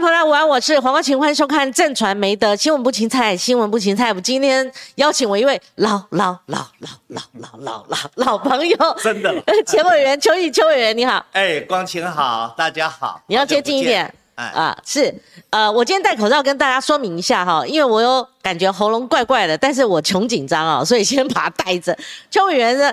众朋友，午安，我是黄光琴，欢迎收看正传媒的新闻不芹菜，新闻不芹菜。我今天邀请我一位老老老老老老老老老朋友，真 的，前委员邱毅邱委员，你好。哎，光晴好，大家好。你要接近一点。哎啊，是，呃，我今天戴口罩跟大家说明一下哈，因为我有感觉喉咙怪怪的，但是我穷紧张啊，所以先把它戴着。邱委员呢，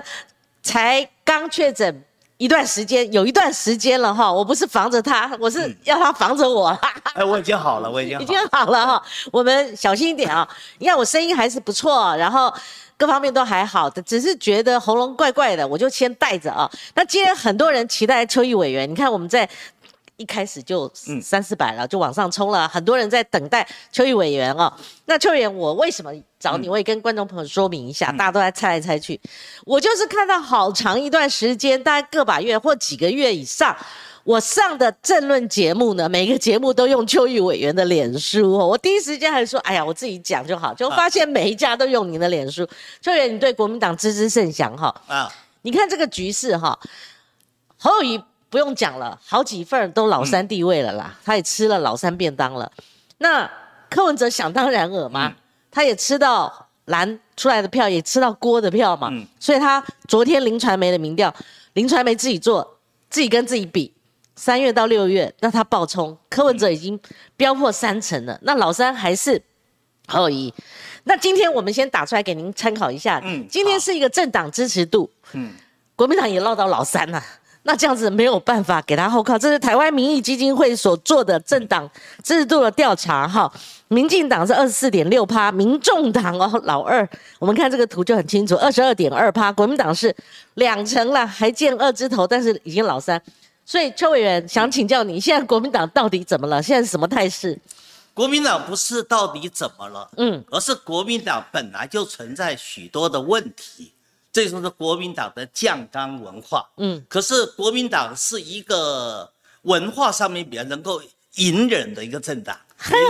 才刚确诊。一段时间，有一段时间了哈，我不是防着他，我是要他防着我。哎，我已经好了，我已经已经好了哈。我们小心一点啊！你看我声音还是不错，然后各方面都还好的，只是觉得喉咙怪怪的，我就先带着啊。那今天很多人期待邱毅委员，你看我们在。一开始就三四百了，就往上冲了。很多人在等待邱毅委员哦。那邱委员，我为什么找你？我也跟观众朋友说明一下，大家都在猜来猜去。我就是看到好长一段时间，大概个把月或几个月以上，我上的政论节目呢，每个节目都用邱毅委员的脸书哦。我第一时间还说，哎呀，我自己讲就好。就发现每一家都用您的脸书。邱委员，你对国民党知之甚详哈？啊，你看这个局势哈，侯友谊。不用讲了，好几份都老三地位了啦，他也吃了老三便当了。那柯文哲想当然尔吗？他也吃到蓝出来的票，也吃到郭的票嘛。所以他昨天林传媒的民调，林传媒自己做，自己跟自己比，三月到六月，那他爆冲，柯文哲已经飙破三成了。那老三还是侯友谊。那今天我们先打出来给您参考一下。嗯，今天是一个政党支持度。嗯，国民党也落到老三了。那这样子没有办法给他后靠，这是台湾民意基金会所做的政党制度的调查哈。民进党是二十四点六趴，民众党哦老二，我们看这个图就很清楚，二十二点二趴。国民党是两成了，还见二字头，但是已经老三。所以邱委员想请教你，现在国民党到底怎么了？现在是什么态势？国民党不是到底怎么了，嗯，而是国民党本来就存在许多的问题。这就是国民党的酱缸文化，嗯，可是国民党是一个文化上面比较能够隐忍的一个政党。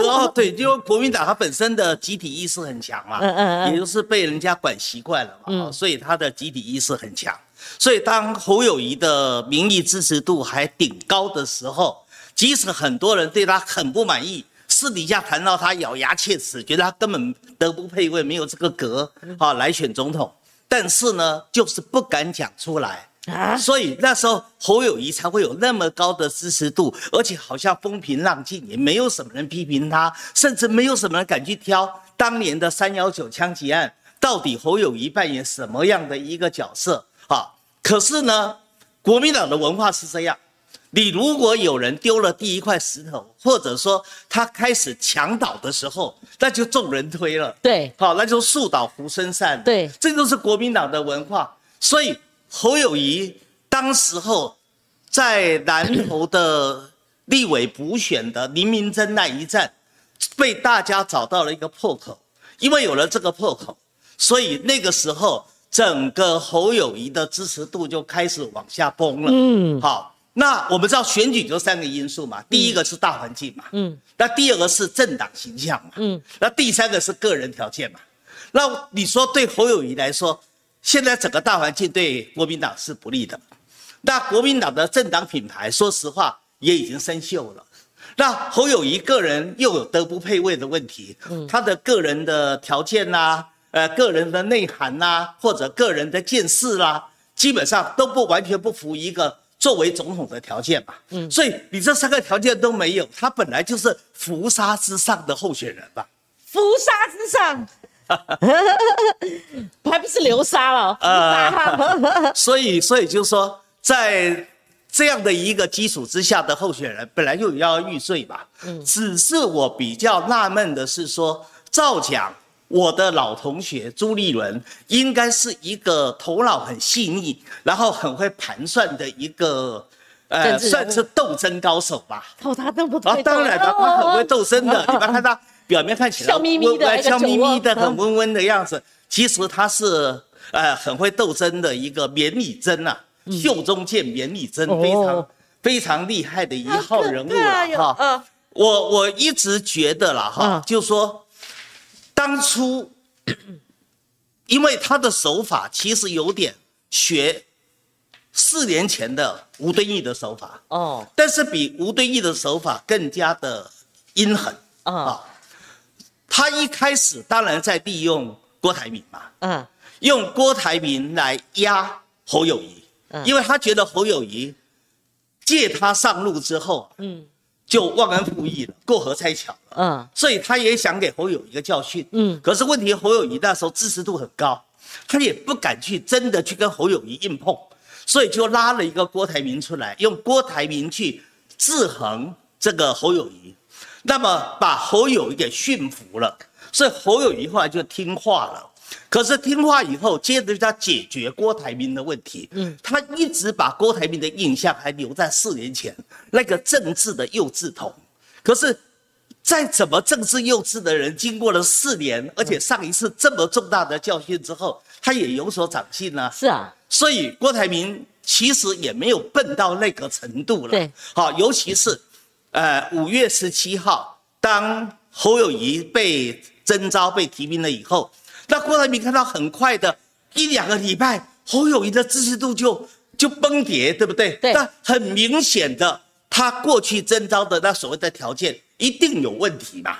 哦，对，因为国民党它本身的集体意识很强嘛，嗯嗯，也就是被人家管习惯了嘛，所以他的集体意识很强。所以当侯友谊的民意支持度还顶高的时候，即使很多人对他很不满意，私底下谈到他咬牙切齿，觉得他根本德不配位，没有这个格，好来选总统。但是呢，就是不敢讲出来啊，所以那时候侯友谊才会有那么高的支持度，而且好像风平浪静，也没有什么人批评他，甚至没有什么人敢去挑当年的三幺九枪击案，到底侯友谊扮演什么样的一个角色啊？可是呢，国民党的文化是这样。你如果有人丢了第一块石头，或者说他开始墙倒的时候，那就众人推了。对，好，那就树倒猢狲散。对，这都是国民党的文化。所以侯友谊当时候在南投的立委补选的林明珍那一战，被大家找到了一个破口，因为有了这个破口，所以那个时候整个侯友谊的支持度就开始往下崩了。嗯，好。那我们知道选举就三个因素嘛，第一个是大环境嘛，嗯，那第二个是政党形象嘛，嗯，那第三个是个人条件嘛。那你说对侯友谊来说，现在整个大环境对国民党是不利的，那国民党的政党品牌，说实话也已经生锈了。那侯友谊个人又有德不配位的问题，嗯，他的个人的条件呐，呃，个人的内涵呐，或者个人的见识啦，基本上都不完全不符一个。作为总统的条件嘛，嗯，所以你这三个条件都没有，他本来就是浮沙之上的候选人吧？浮沙之上，还不是流沙了？呃，所以，所以就是说，在这样的一个基础之下的候选人，本来就要预税吧？嗯，只是我比较纳闷的是说，照讲。我的老同学朱立伦应该是一个头脑很细腻，然后很会盘算的一个，呃，算是斗争高手吧。哦，他都不啊，当然了，他很会斗争的。你看他表面看起来笑眯眯的，笑眯眯的，很温温的样子，其实他是呃很会斗争的一个绵里针啊，袖中见绵里针，非常非常厉害的一号人物了哈。我我一直觉得了哈，就说。当初，因为他的手法其实有点学四年前的吴敦义的手法哦，但是比吴敦义的手法更加的阴狠啊。他一开始当然在利用郭台铭嘛，嗯，用郭台铭来压侯友谊，嗯，因为他觉得侯友谊借他上路之后，嗯，就忘恩负义了，过河拆桥了，嗯，所以他也想给侯友谊一个教训，嗯，可是问题侯友谊那时候支持度很高，他也不敢去真的去跟侯友谊硬碰，所以就拉了一个郭台铭出来，用郭台铭去制衡这个侯友谊。那么把侯友谊给驯服了，所以侯友谊后来就听话了。可是听话以后，接着他解决郭台铭的问题。嗯，他一直把郭台铭的印象还留在四年前那个政治的幼稚童。可是再怎么政治幼稚的人，经过了四年，而且上一次这么重大的教训之后，他也有所长进呢。是啊，所以郭台铭其实也没有笨到那个程度了。对，好，尤其是。呃，五月十七号，当侯友谊被征召、被提名了以后，那郭台铭看到很快的一两个礼拜，侯友谊的支持度就就崩跌，对不对？对。那很明显的，他过去征召的那所谓的条件一定有问题嘛？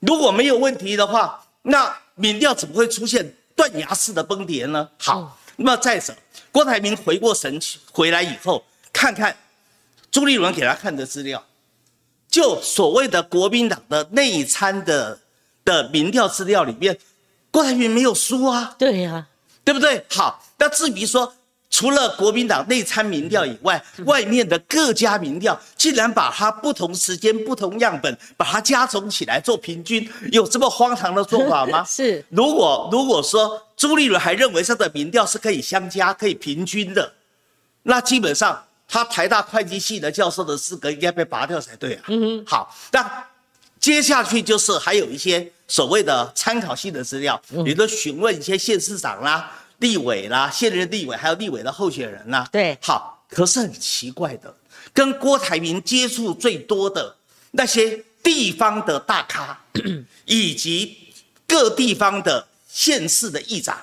如果没有问题的话，那民调怎么会出现断崖式的崩跌呢？好，那么再者，郭台铭回过神去回来以后，看看朱立伦给他看的资料。就所谓的国民党的内参的的民调资料里面，郭台铭没有输啊，对呀，对不对？好，那至于说除了国民党内参民调以外，外面的各家民调竟然把它不同时间、不同样本把它加总起来做平均，有这么荒唐的做法吗？是。如果如果说朱立伦还认为他的民调是可以相加、可以平均的，那基本上。他台大会计系的教授的资格应该被拔掉才对啊。嗯哼。好，那接下去就是还有一些所谓的参考性的资料，比如说询问一些县市长啦、立委啦、现任立委还有立委的候选人啦。对。好，可是很奇怪的，跟郭台铭接触最多的那些地方的大咖，以及各地方的县市的议长。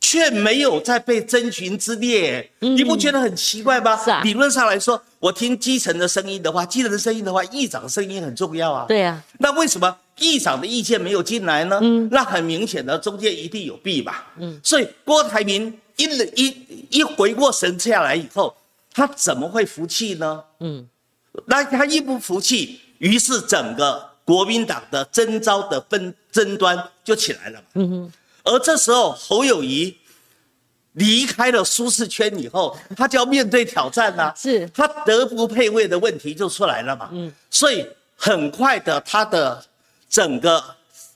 却没有在被征询之列，你不觉得很奇怪吗？是啊。理论上来说，我听基层的声音的话，基层的声音的话，议长声音很重要啊。对呀。那为什么议长的意见没有进来呢？嗯。那很明显的，中间一定有弊吧。嗯。所以郭台铭一一一回过神下来以后，他怎么会服气呢？嗯。那他一不服气，于是整个国民党的征召的分争端就起来了。嗯哼。而这时候，侯友谊离开了舒适圈以后，他就要面对挑战呐。是，他德不配位的问题就出来了嘛。嗯，所以很快的，他的整个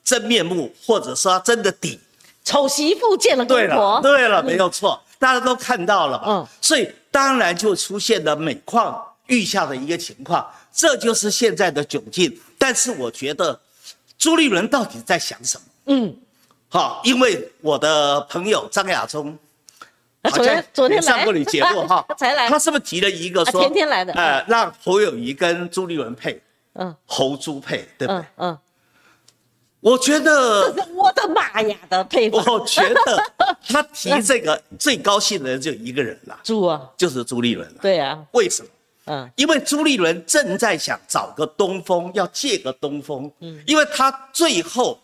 真面目，或者说真的底，丑媳妇见了公婆。对了，没有错，大家都看到了嘛。嗯，所以当然就出现了每况愈下的一个情况，这就是现在的窘境。但是我觉得，朱立伦到底在想什么？嗯。好，因为我的朋友张亚中，昨天昨天上过你节目哈，他 才来，他是不是提了一个说天天来的，呃，让侯友谊跟朱立伦配，嗯，侯朱配，对不对？嗯，我觉得，我的妈呀的配我觉得他提这个最高兴的人就一个人了，朱啊，就是朱立伦了。对啊，为什么？嗯，因为朱立伦正在想找个东风，要借个东风，嗯，因为他最后。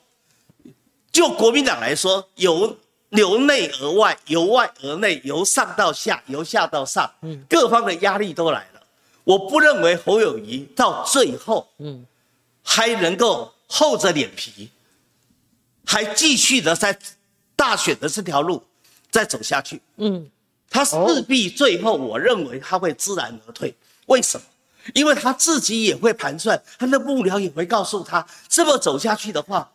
就国民党来说，由由内而外，由外而内，由上到下，由下到上，嗯，各方的压力都来了。我不认为侯友谊到最后，嗯，还能够厚着脸皮，还继续的在大选的这条路再走下去，嗯，他势必最后，我认为他会知难而退。为什么？因为他自己也会盘算，他的幕僚也会告诉他，这么走下去的话。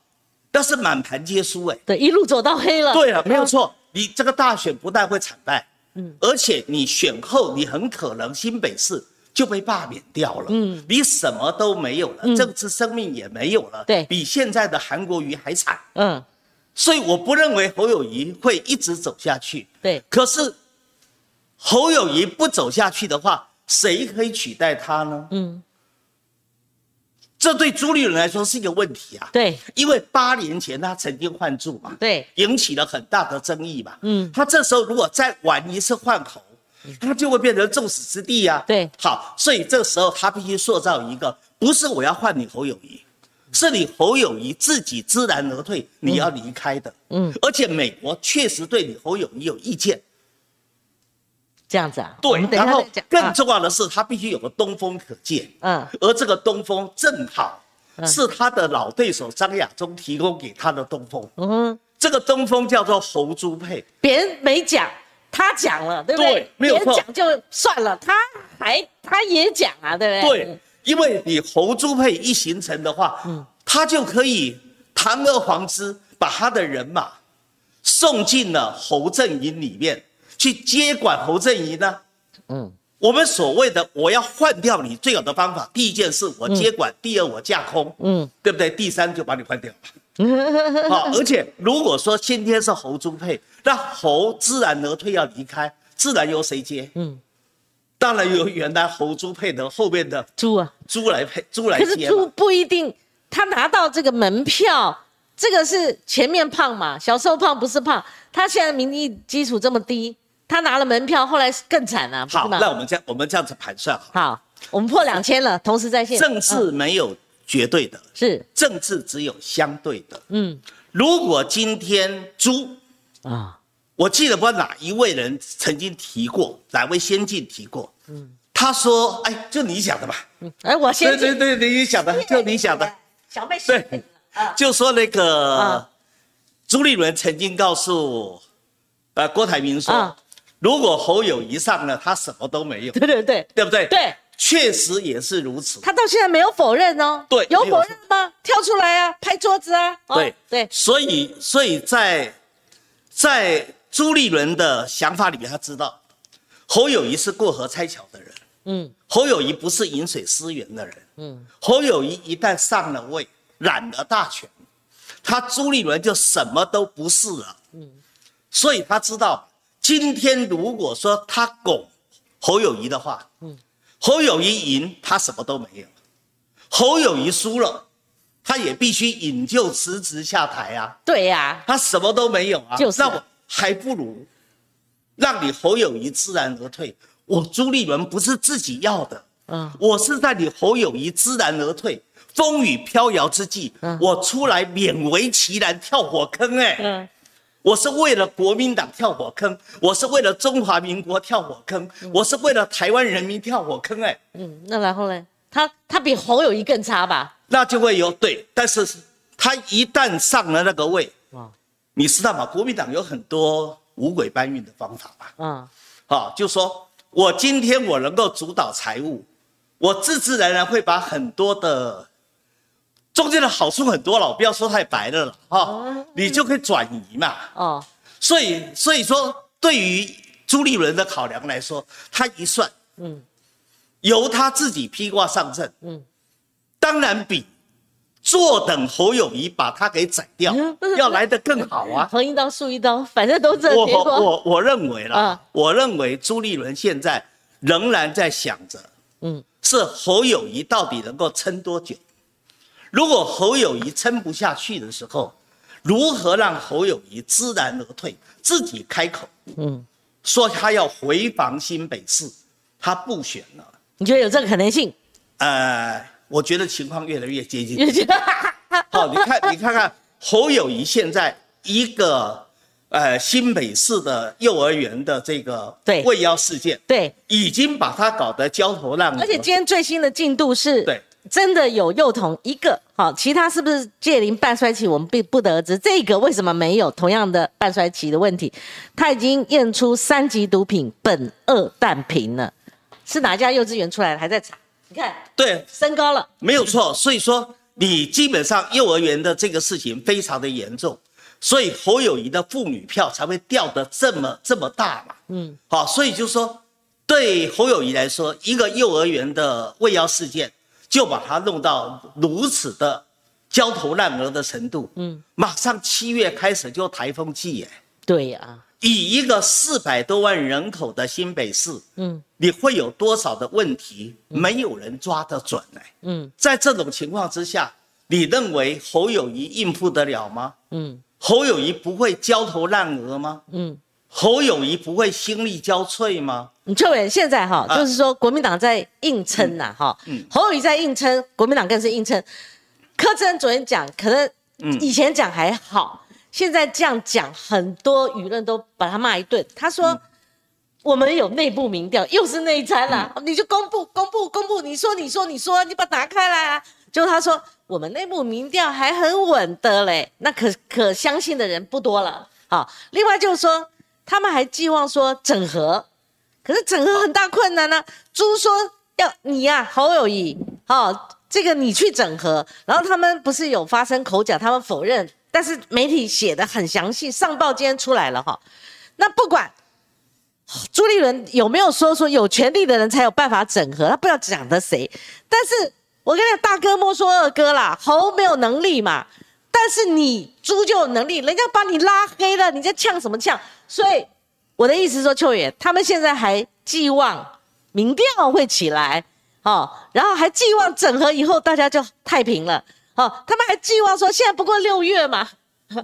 那是满盘皆输哎，对，一路走到黑了。对了，没有错，你这个大选不但会惨败，嗯，而且你选后你很可能新北市就被罢免掉了，嗯，你什么都没有了，政治生命也没有了，对，比现在的韩国瑜还惨，嗯，所以我不认为侯友谊会一直走下去，对，可是侯友谊不走下去的话，谁可以取代他呢？嗯。这对朱立伦来说是一个问题啊，对，因为八年前他曾经换柱嘛，对，引起了很大的争议嘛，嗯，他这时候如果再玩一次换侯，他就会变成众矢之的呀，对，好，所以这个时候他必须塑造一个不是我要换你侯友谊，是你侯友谊自己知难而退，你要离开的。嗯，而且美国确实对你侯友谊有意见。这样子啊？对，然后更重要的是，他必须有个东风可借。嗯，而这个东风正好是他的老对手张亚中提供给他的东风。嗯，这个东风叫做侯朱配，别人没讲，他讲了，对不对？没有错。讲就算了，他还他也讲啊，对不对？对，因为你侯朱配一形成的话，嗯，他就可以堂而皇之把他的人马送进了侯阵营里面。去接管侯正仪呢？嗯，我们所谓的我要换掉你，最好的方法，第一件事我接管，第二我架空，嗯，对不对？第三就把你换掉。好，而且如果说今天是侯朱配，那猴自然而退要离开，自然由谁接？嗯，当然由原来侯朱配的后面的朱啊，朱来配，朱来接。可是朱不一定，他拿到这个门票，这个是前面胖嘛，小时候胖不是胖，他现在民意基础这么低。他拿了门票，后来更惨了，好，那我们这样，我们这样子盘算好，我们破两千了，同时在线。政治没有绝对的，是政治只有相对的。嗯，如果今天朱啊，我记得不知道哪一位人曾经提过，哪位先进提过？嗯，他说，哎，就你想的吧。嗯，哎，我先对对对，你想的，就你想的。小妹对，就说那个朱立伦曾经告诉呃郭台铭说。如果侯友谊上了，他什么都没有。对对对，对不对？对，确实也是如此。他到现在没有否认哦。对，有否认吗？跳出来啊，拍桌子啊。对对。所以，所以在在朱立伦的想法里面，他知道侯友谊是过河拆桥的人。嗯。侯友谊不是饮水思源的人。嗯。侯友谊一旦上了位，揽了大权，他朱立伦就什么都不是了。嗯。所以他知道。今天如果说他拱侯友谊的话，嗯，侯友谊赢，他什么都没有；侯友谊输了，他也必须引咎辞职下台啊。对呀，他什么都没有啊。就是，那我还不如让你侯友谊知难而退。我朱立伦不是自己要的，嗯，我是在你侯友谊知难而退、风雨飘摇之际，我出来勉为其难跳火坑，哎，嗯。我是为了国民党跳火坑，我是为了中华民国跳火坑，我是为了台湾人民跳火坑。哎，嗯，那然后呢？他他比侯友谊更差吧？那就会有对，但是他一旦上了那个位，啊，你知道吗？国民党有很多五鬼搬运的方法吧？嗯，好，就说我今天我能够主导财务，我自自然然会把很多的。中间的好处很多了，我不要说太白的了哈，你就可以转移嘛。哦，所以所以说，对于朱立伦的考量来说，他一算，嗯，由他自己披挂上阵，嗯，当然比坐等侯友谊把他给宰掉要来得更好啊。横一刀竖一刀，反正都这结果。我我我认为啦，我认为朱立伦现在仍然在想着，嗯，是侯友谊到底能够撑多久。如果侯友谊撑不下去的时候，如何让侯友谊知难而退，自己开口，嗯，说他要回防新北市，他不选了。你觉得有这个可能性？呃，我觉得情况越来越接近。好，你看，你看看侯友谊现在一个呃新北市的幼儿园的这个对喂药事件，对，已经把他搞得焦头烂额。而且今天最新的进度是，对。真的有幼童一个，好，其他是不是介龄半衰期，我们并不得而知。这个为什么没有同样的半衰期的问题？他已经验出三级毒品苯二氮平了，是哪家幼稚园出来的？还在查？你看，对，升高了，没有错。所以说，你基本上幼儿园的这个事情非常的严重，所以侯友谊的妇女票才会掉得这么这么大嘛。嗯，好，所以就说，对侯友谊来说，一个幼儿园的喂药事件。就把他弄到如此的焦头烂额的程度，嗯，马上七月开始就台风季耶，对呀，以一个四百多万人口的新北市，嗯，你会有多少的问题？没有人抓得准呢。嗯，在这种情况之下，你认为侯友谊应付得了吗？嗯，侯友谊不会焦头烂额吗？嗯，侯友谊不会心力交瘁吗？邱远现在哈，就是说国民党在硬撑呐，哈，侯友谊在硬撑，国民党更是硬撑。柯志恩昨天讲，可能以前讲还好，现在这样讲，很多舆论都把他骂一顿。他说我们有内部民调，又是内参啦，你就公布公布公布，你说你说你说，你把它拿开来啊。就他说我们内部民调还很稳的嘞，那可可相信的人不多了。好，另外就是说。他们还寄望说整合，可是整合很大困难呢。朱说要你呀，侯友谊，哦，这个你去整合。然后他们不是有发生口角，他们否认，但是媒体写的很详细，上报今天出来了哈。那不管朱立伦有没有说说有权利的人才有办法整合，他不知道讲的谁。但是我跟你讲，大哥莫说二哥啦，猴没有能力嘛。但是你猪就有能力，人家把你拉黑了，你在呛什么呛？所以我的意思说，秋远他们现在还寄望民调会起来，哦，然后还寄望整合以后大家就太平了，哦，他们还寄望说现在不过六月嘛，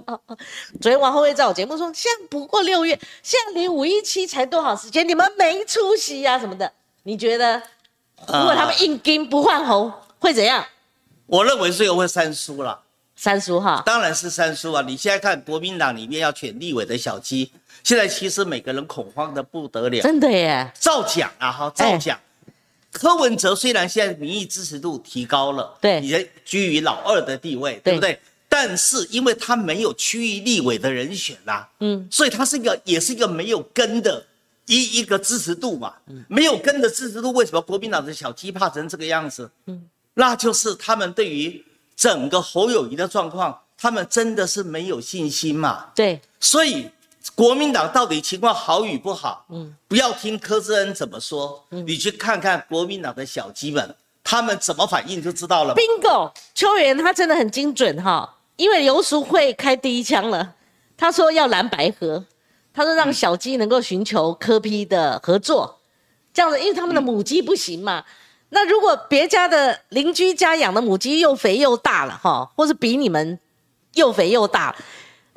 昨天王后卫在我节目说现在不过六月，现在离五一七才多少时间，你们没出息呀什么的？你觉得如果他们硬金不换侯会怎样？我认为最后会三输了。三输哈，当然是三输啊！你现在看国民党里面要选立委的小鸡，现在其实每个人恐慌的不得了。真的耶，造假啊哈，照讲。柯文哲虽然现在民意支持度提高了，对，也居于老二的地位，对不对？但是因为他没有区域立委的人选啦，嗯，所以他是一个也是一个没有根的一一个支持度嘛，没有根的支持度，为什么国民党的小鸡怕成这个样子？嗯，那就是他们对于。整个侯友谊的状况，他们真的是没有信心嘛？对，所以国民党到底情况好与不好？嗯，不要听柯志恩怎么说，你去看看国民党的小鸡们，他们怎么反应就知道了。Bingo，邱元他真的很精准哈，因为游淑慧开第一枪了，他说要蓝白合，他说让小鸡能够寻求柯批的合作，这样子，因为他们的母鸡不行嘛。那如果别家的邻居家养的母鸡又肥又大了哈，或是比你们又肥又大，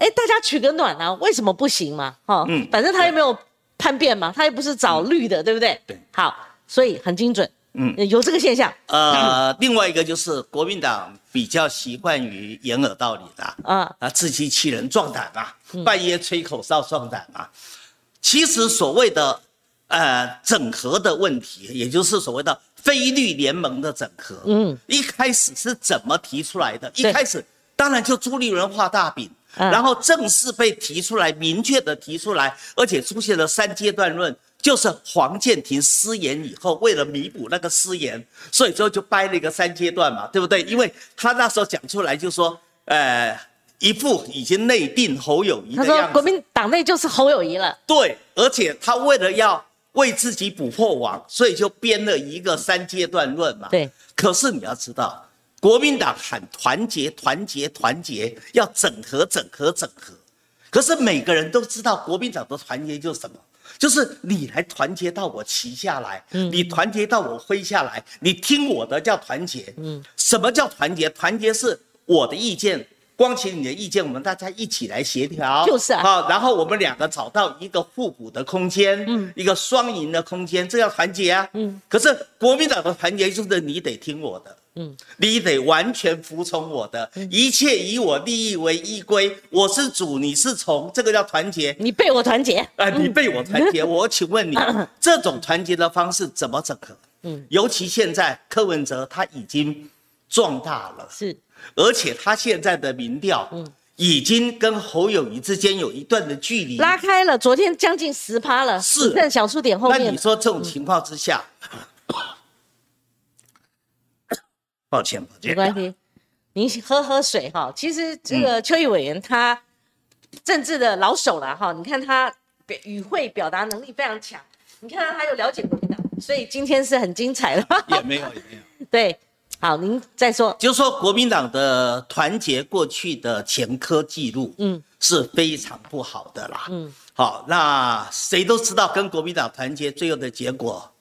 哎，大家取个暖啊，为什么不行嘛？哈，嗯，反正他又没有叛变嘛，他又不是找绿的，对不对？对，好，所以很精准，嗯，有这个现象。呃，另外一个就是国民党比较习惯于掩耳盗铃的，啊啊，自欺欺人壮胆嘛，半夜吹口哨壮胆嘛。其实所谓的呃整合的问题，也就是所谓的。非绿联盟的整合，嗯，一开始是怎么提出来的？一开始当然就朱立伦画大饼，然后正式被提出来，明确的提出来，而且出现了三阶段论，就是黄建庭失言以后，为了弥补那个失言，所以之后就掰了一个三阶段嘛，对不对？因为他那时候讲出来就说，呃，一副已经内定侯友谊的样子，国民党内就是侯友谊了。对，而且他为了要。为自己补破网，所以就编了一个三阶段论嘛。对。可是你要知道，国民党喊团结、团结、团结，要整合、整合、整合。可是每个人都知道，国民党的团结就是什么？就是你来团结到我旗下来，你团结到我麾下来，你听我的叫团结。嗯。什么叫团结？团结是我的意见。光请你的意见，我们大家一起来协调，就是啊，然后我们两个找到一个互补的空间，嗯，一个双赢的空间，这叫团结啊，嗯。可是国民党的团结就是你得听我的，嗯，你得完全服从我的，一切以我利益为依归，我是主，你是从，这个叫团结。你被我团结，啊，你被我团结。我请问你，这种团结的方式怎么整合？嗯，尤其现在柯文哲他已经壮大了，是。而且他现在的民调，嗯，已经跟侯友谊之间有一段的距离拉开了。昨天将近十趴了，是在小数点后面。那你说这种情况之下，抱歉抱歉，没关系，您喝喝水哈。其实这个邱毅委员他政治的老手了哈，你看他表语汇表达能力非常强，你看他有了解国民党，所以今天是很精彩的。也没有也没有，对。好，您再说，就是说国民党的团结过去的前科记录，嗯，是非常不好的啦，嗯，好，那谁都知道跟国民党团结最后的结果，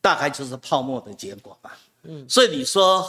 大概就是泡沫的结果吧，嗯，所以你说，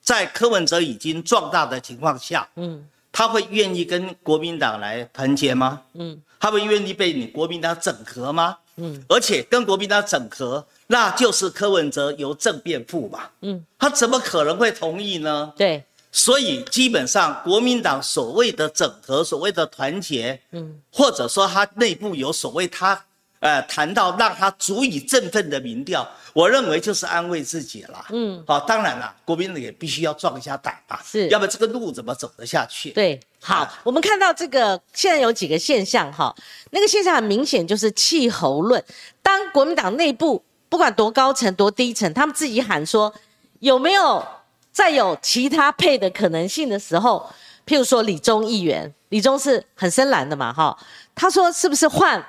在柯文哲已经壮大的情况下，嗯，他会愿意跟国民党来团结吗？嗯，他会愿意被你国民党整合吗？嗯，而且跟国民党整合，那就是柯文哲由正变负嘛。嗯，他怎么可能会同意呢？对，所以基本上国民党所谓的整合，所谓的团结，嗯，或者说他内部有所谓他。呃，谈到让他足以振奋的民调，我认为就是安慰自己了。嗯，好，当然了，国民党也必须要壮一下胆吧，是，要不这个路怎么走得下去？对，好，我们看到这个现在有几个现象哈，那个现象很明显就是气候论。当国民党内部不管多高层多低层，他们自己喊说有没有再有其他配的可能性的时候，譬如说李宗议员，李宗是很深蓝的嘛，哈，他说是不是换？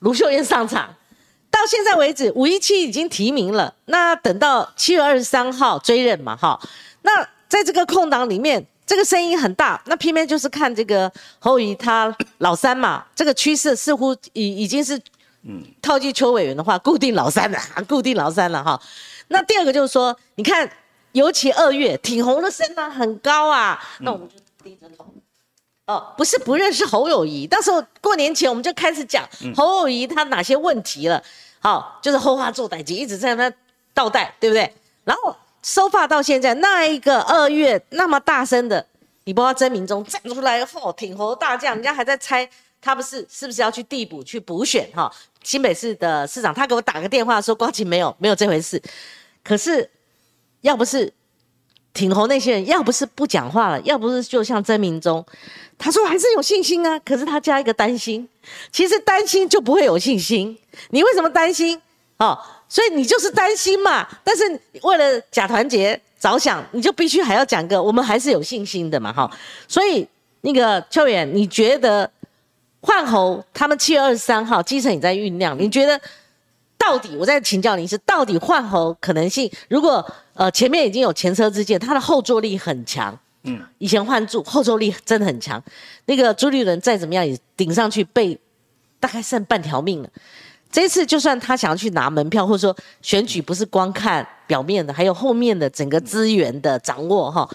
卢秀燕上场，到现在为止，五一七已经提名了。那等到七月二十三号追认嘛，哈。那在这个空档里面，这个声音很大。那偏偏就是看这个侯友他老三嘛，这个趋势似乎已已经是，嗯，套句邱委员的话，固定老三了，固定老三了哈。那第二个就是说，你看，尤其二月挺红的声浪很高啊，那我们就低着头。哦，不是不认识侯友谊，到时候过年前我们就开始讲侯友谊他哪些问题了。好，就是后话做代级，一直在那倒带，对不对？然后收发到现在，那一个二月那么大声的，你不知道曾明忠站出来后挺侯大将，人家还在猜他不是是不是要去递补去补选哈？新北市的市长他给我打个电话说光晴没有没有这回事，可是要不是。挺侯那些人，要不是不讲话了，要不是就像曾明忠，他说还是有信心啊。可是他加一个担心，其实担心就不会有信心。你为什么担心？哦，所以你就是担心嘛。但是为了假团结着想，你就必须还要讲个我们还是有信心的嘛。哈，所以那个秋远，你觉得换侯他们七月二十三号基层也在酝酿，你觉得？到底我再请教您是到底换候可能性？如果呃前面已经有前车之鉴，它的后坐力很强。嗯，以前换柱后坐力真的很强。那个朱立伦再怎么样也顶上去被大概剩半条命了。这次就算他想要去拿门票，或者说选举不是光看表面的，还有后面的整个资源的掌握哈。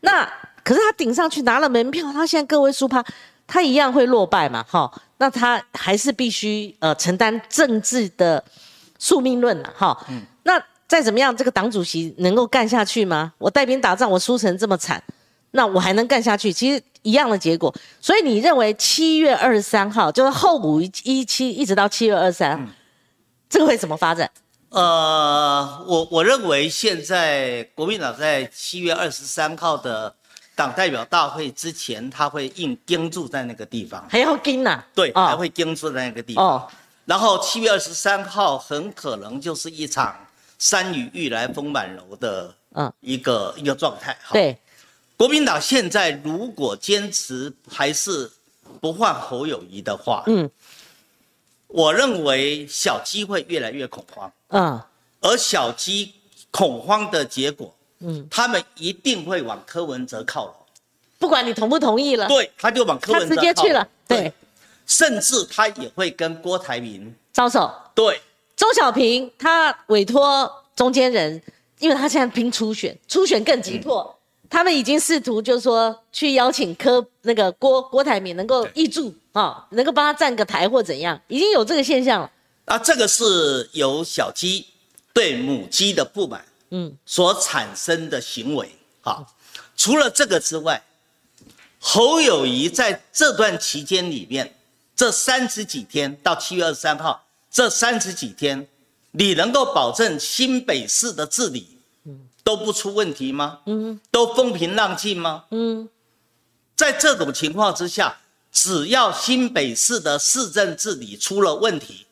那可是他顶上去拿了门票，他现在各位输趴，他一样会落败嘛哈。那他还是必须呃承担政治的。宿命论了哈，嗯那再怎么样，这个党主席能够干下去吗？我带兵打仗，我输成这么惨，那我还能干下去？其实一样的结果。所以你认为七月二十三号就是后五一期一直到七月二十三，这个会怎么发展？呃，我我认为现在国民党在七月二十三号的党代表大会之前，他会硬盯住在那个地方，还要盯呐？对，还会盯住在那个地方。然后七月二十三号很可能就是一场山雨欲来风满楼的嗯。一个一个状态哈。对，国民党现在如果坚持还是不换侯友谊的话，嗯，我认为小鸡会越来越恐慌，嗯，而小鸡恐慌的结果，嗯，他们一定会往柯文哲靠拢，不管你同不同意了，对，他就往柯文哲直接去了，对。甚至他也会跟郭台铭招手。对，周小平他委托中间人，因为他现在拼初选，初选更急迫，他们已经试图就是说去邀请柯那个郭郭台铭能够挹注啊，能够帮他站个台或怎样，已经有这个现象了。啊，这个是由小鸡对母鸡的不满，嗯，所产生的行为。好，除了这个之外，侯友谊在这段期间里面。这三十几天到七月二十三号，这三十几天，你能够保证新北市的治理，都不出问题吗？嗯，都风平浪静吗？嗯，在这种情况之下，只要新北市的市政治理出了问题，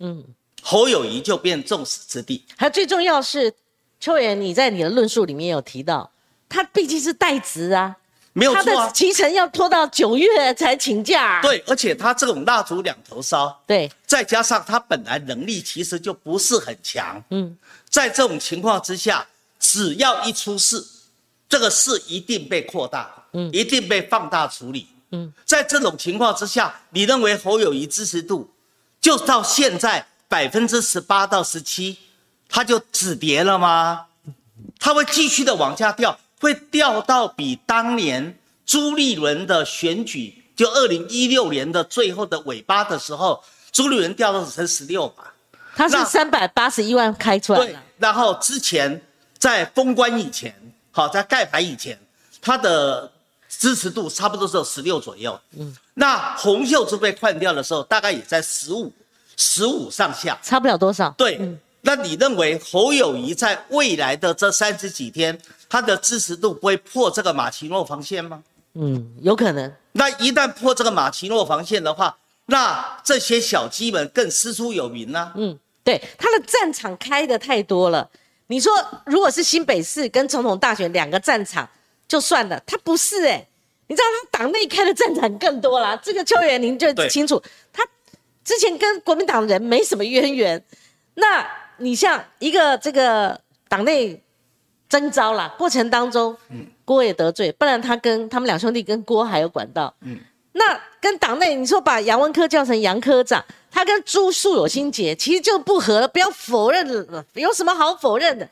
嗯，侯友谊就变众矢之的。还最重要是，邱委员，你在你的论述里面有提到，他毕竟是代职啊。没有错，他的提成要拖到九月才请假。对，而且他这种蜡烛两头烧。对，再加上他本来能力其实就不是很强。嗯，在这种情况之下，只要一出事，这个事一定被扩大，嗯，一定被放大处理。嗯，在这种情况之下，你认为侯友谊支持度就到现在百分之十八到十七，他就止跌了吗？他会继续的往下掉。会掉到比当年朱立伦的选举，就二零一六年的最后的尾巴的时候，朱立伦掉到只剩十六吧，他是三百八十一万开出来的。然后之前在封关以前，好在盖牌以前，他的支持度差不多只有十六左右。嗯，那洪秀珠被换掉的时候，大概也在十五、十五上下，差不了多少。对，那你认为侯友谊在未来的这三十几天，他的支持度不会破这个马奇诺防线吗？嗯，有可能。那一旦破这个马奇诺防线的话，那这些小鸡们更师出有名呢。嗯。对他的战场开的太多了，你说如果是新北市跟总统大选两个战场就算了，他不是哎，你知道他党内开的战场更多啦。这个邱元林就清楚，他之前跟国民党人没什么渊源，那你像一个这个党内征召啦过程当中，嗯，郭也得罪，不然他跟他们两兄弟跟郭还有管道，嗯，那跟党内你说把杨文科叫成杨科长。他跟朱树有心结，其实就不合了。不要否认了，有什么好否认的？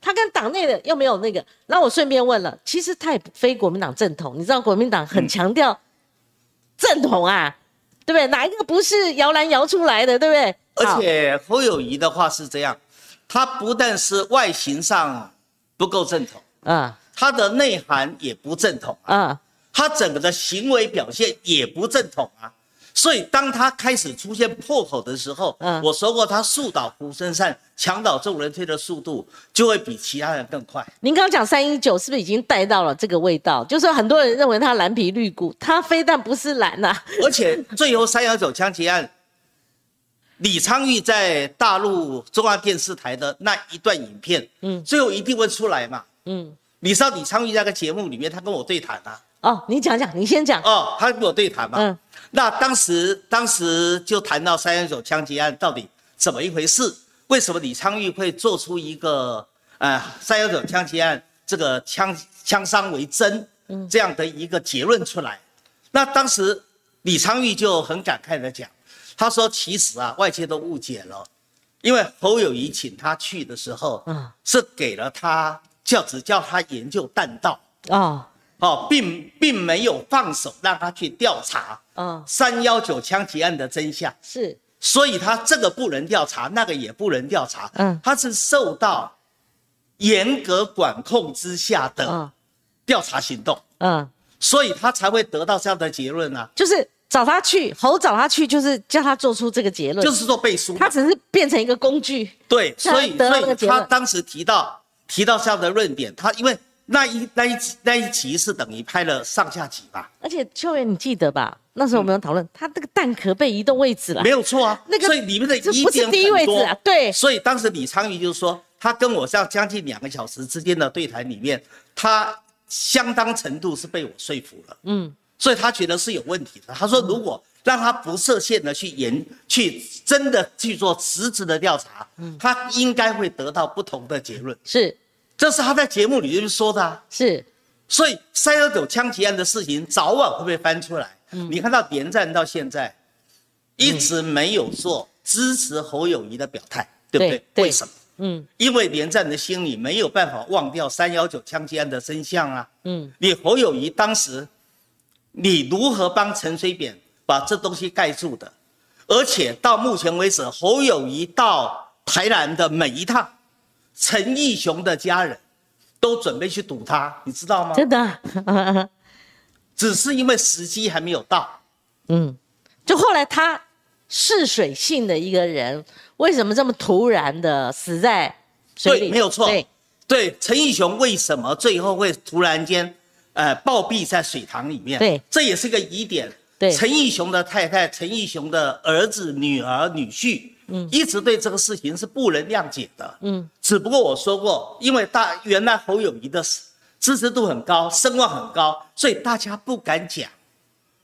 他跟党内的又没有那个。然后我顺便问了，其实他也非国民党正统，你知道国民党很强调正统啊，对不对？哪一个不是摇篮摇出来的，对不对？而且侯友谊的话是这样，他不但是外形上不够正统啊，他的内涵也不正统啊，他整个的行为表现也不正统啊。所以，当他开始出现破口的时候，嗯，我说过，他树倒猢狲散、墙倒众人推的速度就会比其他人更快。您刚刚讲三一九，是不是已经带到了这个味道？就是很多人认为他蓝皮绿骨，他非但不是蓝呐，而且最后三幺九枪击案，李昌钰在大陆中央电视台的那一段影片，嗯，最后一定会出来嘛，嗯，你知道李昌钰那个节目里面，他跟我对谈啊。哦，你讲讲，你先讲。哦，他跟我对谈嘛。嗯。那当时，当时就谈到三幺九枪击案到底怎么一回事？为什么李昌钰会做出一个呃三幺九枪击案这个枪枪伤为真这样的一个结论出来？那当时李昌钰就很感慨的讲，他说：“其实啊，外界都误解了，因为侯友谊请他去的时候，嗯，是给了他叫只叫他研究弹道。啊。”哦，并并没有放手让他去调查，嗯，三幺九枪击案的真相。是，所以他这个不能调查，那个也不能调查，嗯，他是受到严格管控之下的调查行动，嗯，所以他才会得到这样的结论呢。就是找他去，猴找他去，就是叫他做出这个结论，就是做背书，他只是变成一个工具，对，所以所以他当时提到提到这样的论点，他因为。那一那一集那一集是等于拍了上下集吧？而且秋元，你记得吧？那时候我们有讨论，他这个蛋壳被移动位置了，没有错啊。那个所以里面的疑点很多。对。所以当时李昌钰就是说，他跟我这样将近两个小时之间的对谈里面，他相当程度是被我说服了。嗯。所以他觉得是有问题的。他说，如果让他不设限的去研去真的去做实质的调查，嗯，他应该会得到不同的结论。是。这是他在节目里面说的，是，所以三幺九枪击案的事情早晚会被翻出来？嗯，你看到连战到现在一直没有做支持侯友谊的表态，对不对？为什么？嗯，因为连战的心里没有办法忘掉三幺九枪击案的真相啊。嗯，你侯友谊当时你如何帮陈水扁把这东西盖住的？而且到目前为止，侯友谊到台南的每一趟。陈义雄的家人都准备去堵他，你知道吗？真的，只是因为时机还没有到。嗯，就后来他试水性的一个人，为什么这么突然的死在水里？没有错。对，对，陈义雄为什么最后会突然间呃暴毙在水塘里面？对，这也是个疑点。对，陈义雄的太太、陈义雄的儿子、女儿、女婿。嗯，一直对这个事情是不能谅解的。嗯，只不过我说过，因为大原来侯友谊的支持度很高，声望很高，所以大家不敢讲。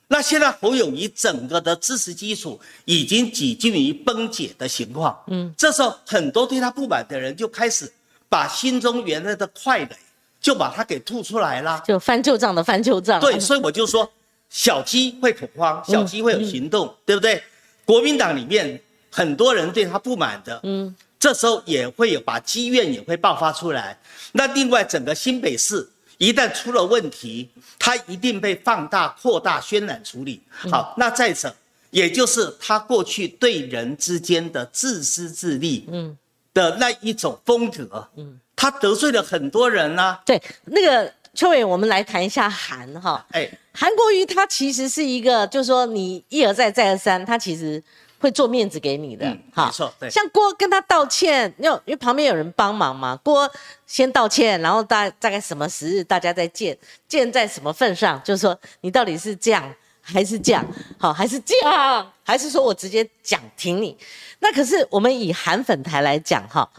那现在侯友谊整个的支持基础已经几近于崩解的情况。嗯，这时候很多对他不满的人就开始把心中原来的快垒就把它给吐出来了，就翻旧账的翻旧账。对，所以我就说，小鸡会恐慌，小鸡会有行动，对不对？国民党里面。很多人对他不满的，嗯，这时候也会有把积怨也会爆发出来。那另外整个新北市一旦出了问题，他一定被放大、扩大、渲染处理。好，那再者，也就是他过去对人之间的自私自利，嗯，的那一种风格，嗯，他得罪了很多人呢。对，那个邱伟，我们来谈一下韩哈，哎，韩国瑜他其实是一个，就是说你一而再再而三，他其实。会做面子给你的，好，没错，对。像郭跟他道歉，因为因为旁边有人帮忙嘛，郭先道歉，然后大大概什么时日大家再见，见在什么份上，就是说你到底是这样还是这样，好还是这样，还是说我直接讲停你？那可是我们以韩粉台来讲哈，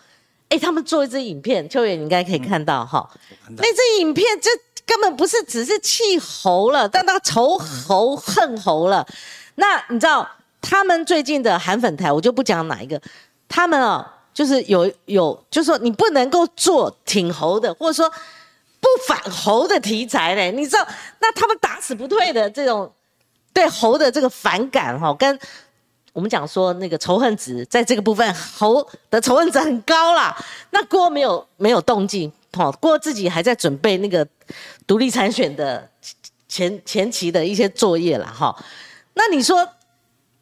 哎，他们做一支影片，秋远你应该可以看到哈，那支影片这根本不是只是气猴了，但他仇猴恨猴了，那你知道？他们最近的韩粉台，我就不讲哪一个，他们啊，就是有有，就是说你不能够做挺猴的，或者说不反猴的题材嘞，你知道，那他们打死不退的这种对猴的这个反感哈，跟我们讲说那个仇恨值，在这个部分猴的仇恨值很高啦。那郭没有没有动静，哈，郭自己还在准备那个独立参选的前前期的一些作业了哈。那你说？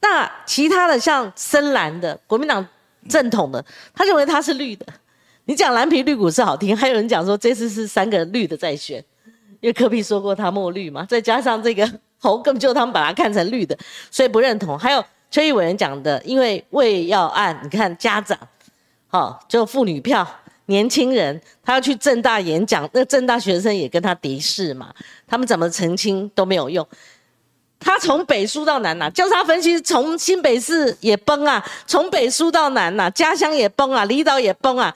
那其他的像深蓝的国民党正统的，他认为他是绿的。你讲蓝皮绿骨是好听，还有人讲说这次是三个绿的在选，因为柯比说过他墨绿嘛，再加上这个 侯根本就他们把它看成绿的，所以不认同。还有邱毅委员讲的，因为为要按你看家长，好就妇女票，年轻人他要去正大演讲，那正大学生也跟他敌视嘛，他们怎么澄清都没有用。他从北输到南呐，交叉分析从新北市也崩啊，从北输到南呐，家乡也崩啊，离岛也崩啊。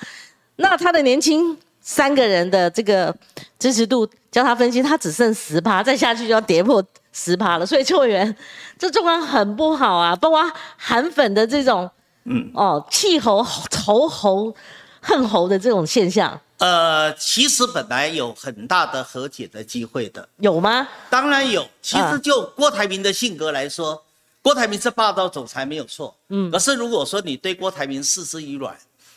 那他的年轻三个人的这个支持度交叉分析，他只剩十趴，再下去就要跌破十趴了。所以邱员这状况很不好啊，包括韩粉的这种，嗯哦，气候仇猴恨猴的这种现象。呃，其实本来有很大的和解的机会的，有吗？当然有。其实就郭台铭的性格来说，郭台铭是霸道总裁没有错，嗯。可是如果说你对郭台铭视之以软，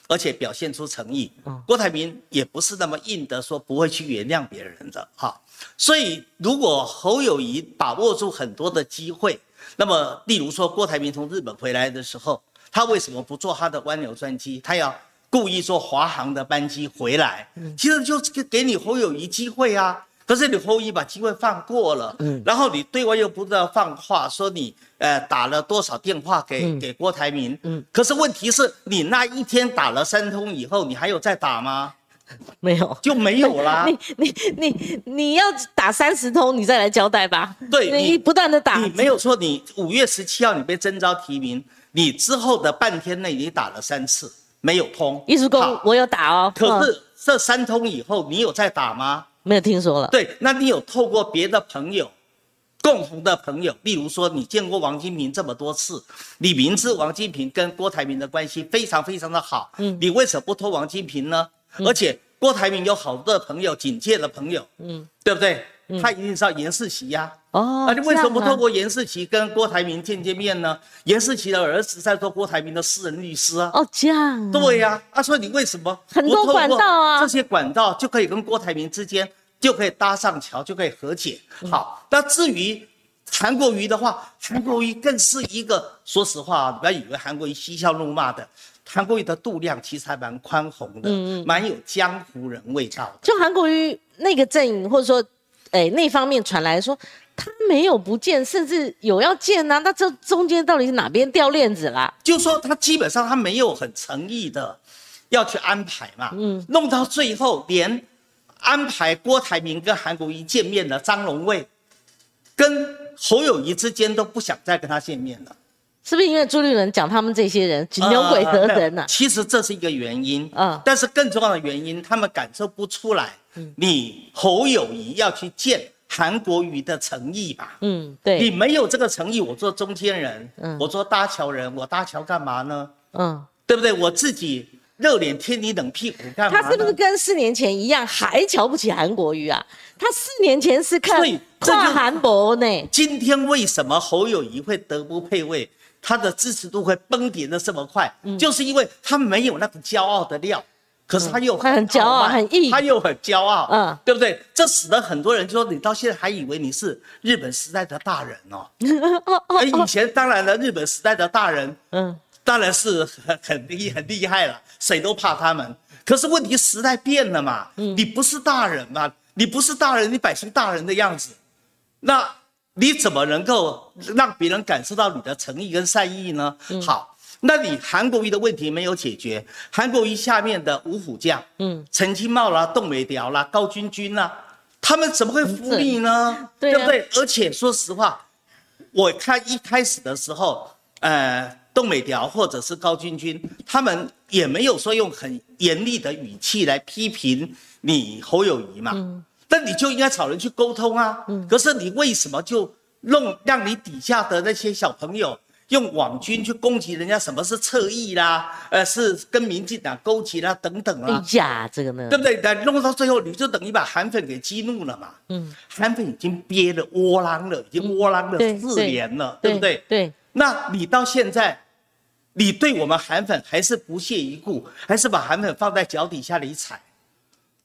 而且表现出诚意，郭台铭也不是那么硬的说不会去原谅别人的哈。所以如果侯友谊把握住很多的机会，那么例如说郭台铭从日本回来的时候，他为什么不坐他的湾流专机？他要。故意坐华航的班机回来，其实就给给你侯友谊机会啊。可是你侯友谊把机会放过了，嗯，然后你对外又不知道放话，说你呃打了多少电话给给郭台铭，嗯，可是问题是你那一天打了三通以后，你还有再打吗？没有，就没有啦。你你你你要打三十通，你再来交代吧。对，你不断的打，你没有错。你五月十七号你被征召提名，你之后的半天内你打了三次。没有通，艺术工我有打哦。可是这三通以后，你有在打吗？没有听说了。对，那你有透过别的朋友，共同的朋友，例如说你见过王金平这么多次，你明知王金平跟郭台铭的关系非常非常的好，嗯，你为什么不托王金平呢？而且郭台铭有好多的朋友，警界的朋友，嗯，对不对？他一定是要严世奇呀。哦，那你为什么不透过严世奇跟郭台铭见见面呢？严世奇的儿子在做郭台铭的私人律师啊。哦，这样。对呀，啊，所以你为什么很多管道啊？这些管道就可以跟郭台铭之间就可以搭上桥，就可以和解。好，那至于韩国瑜的话，韩国瑜更是一个，说实话啊，不要以为韩国瑜嬉笑怒骂的，韩国瑜的度量其实还蛮宽宏的，嗯嗯，蛮有江湖人味道的。就韩国瑜那个阵营，或者说，哎，那方面传来说。他没有不见，甚至有要见呐。那这中间到底是哪边掉链子啦？就说他基本上他没有很诚意的要去安排嘛。嗯，弄到最后连安排郭台铭跟韩国瑜见面的张荣卫，跟侯友谊之间都不想再跟他见面了。是不是因为朱立伦讲他们这些人牛鬼蛇神呢？其实这是一个原因。嗯，但是更重要的原因，他们感受不出来。嗯，你侯友谊要去见。韩国瑜的诚意吧，嗯，对，你没有这个诚意，我做中间人，嗯，我做搭桥人，我搭桥干嘛呢？嗯，对不对？我自己热脸贴你冷屁股干嘛？他是不是跟四年前一样，还瞧不起韩国瑜啊？他四年前是看跨韩博呢。今天为什么侯友谊会德不配位，他的支持度会崩跌的这么快？就是因为他没有那个骄傲的料。可是他又他很骄傲，很硬，他又很骄傲，嗯，对不对？这使得很多人就说，你到现在还以为你是日本时代的大人哦。以前当然了，日本时代的大人，嗯，当然是很很厉很厉害了，谁都怕他们。可是问题时代变了嘛，你不是大人嘛？你不是大人，你摆出大人的样子，那你怎么能够让别人感受到你的诚意跟善意呢？好。那你韩国瑜的问题没有解决，韩国瑜下面的五虎将，嗯，陈清茂啦、邓美条啦、高君君啦，他们怎么会服你呢？对不对？而且说实话，我看一开始的时候，呃，邓美条或者是高君君，他们也没有说用很严厉的语气来批评你侯友谊嘛，嗯，那你就应该找人去沟通啊，嗯，可是你为什么就弄让你底下的那些小朋友？用网军去攻击人家，什么是侧翼啦？呃，是跟民进党勾结啦，等等啦。哎呀，这个呢，对不对？但弄到最后，你就等于把韩粉给激怒了嘛。嗯，韩粉已经憋了窝囊了，已经窝囊了四年了，对不对？对。那你到现在，你对我们韩粉还是不屑一顾，还是把韩粉放在脚底下里踩？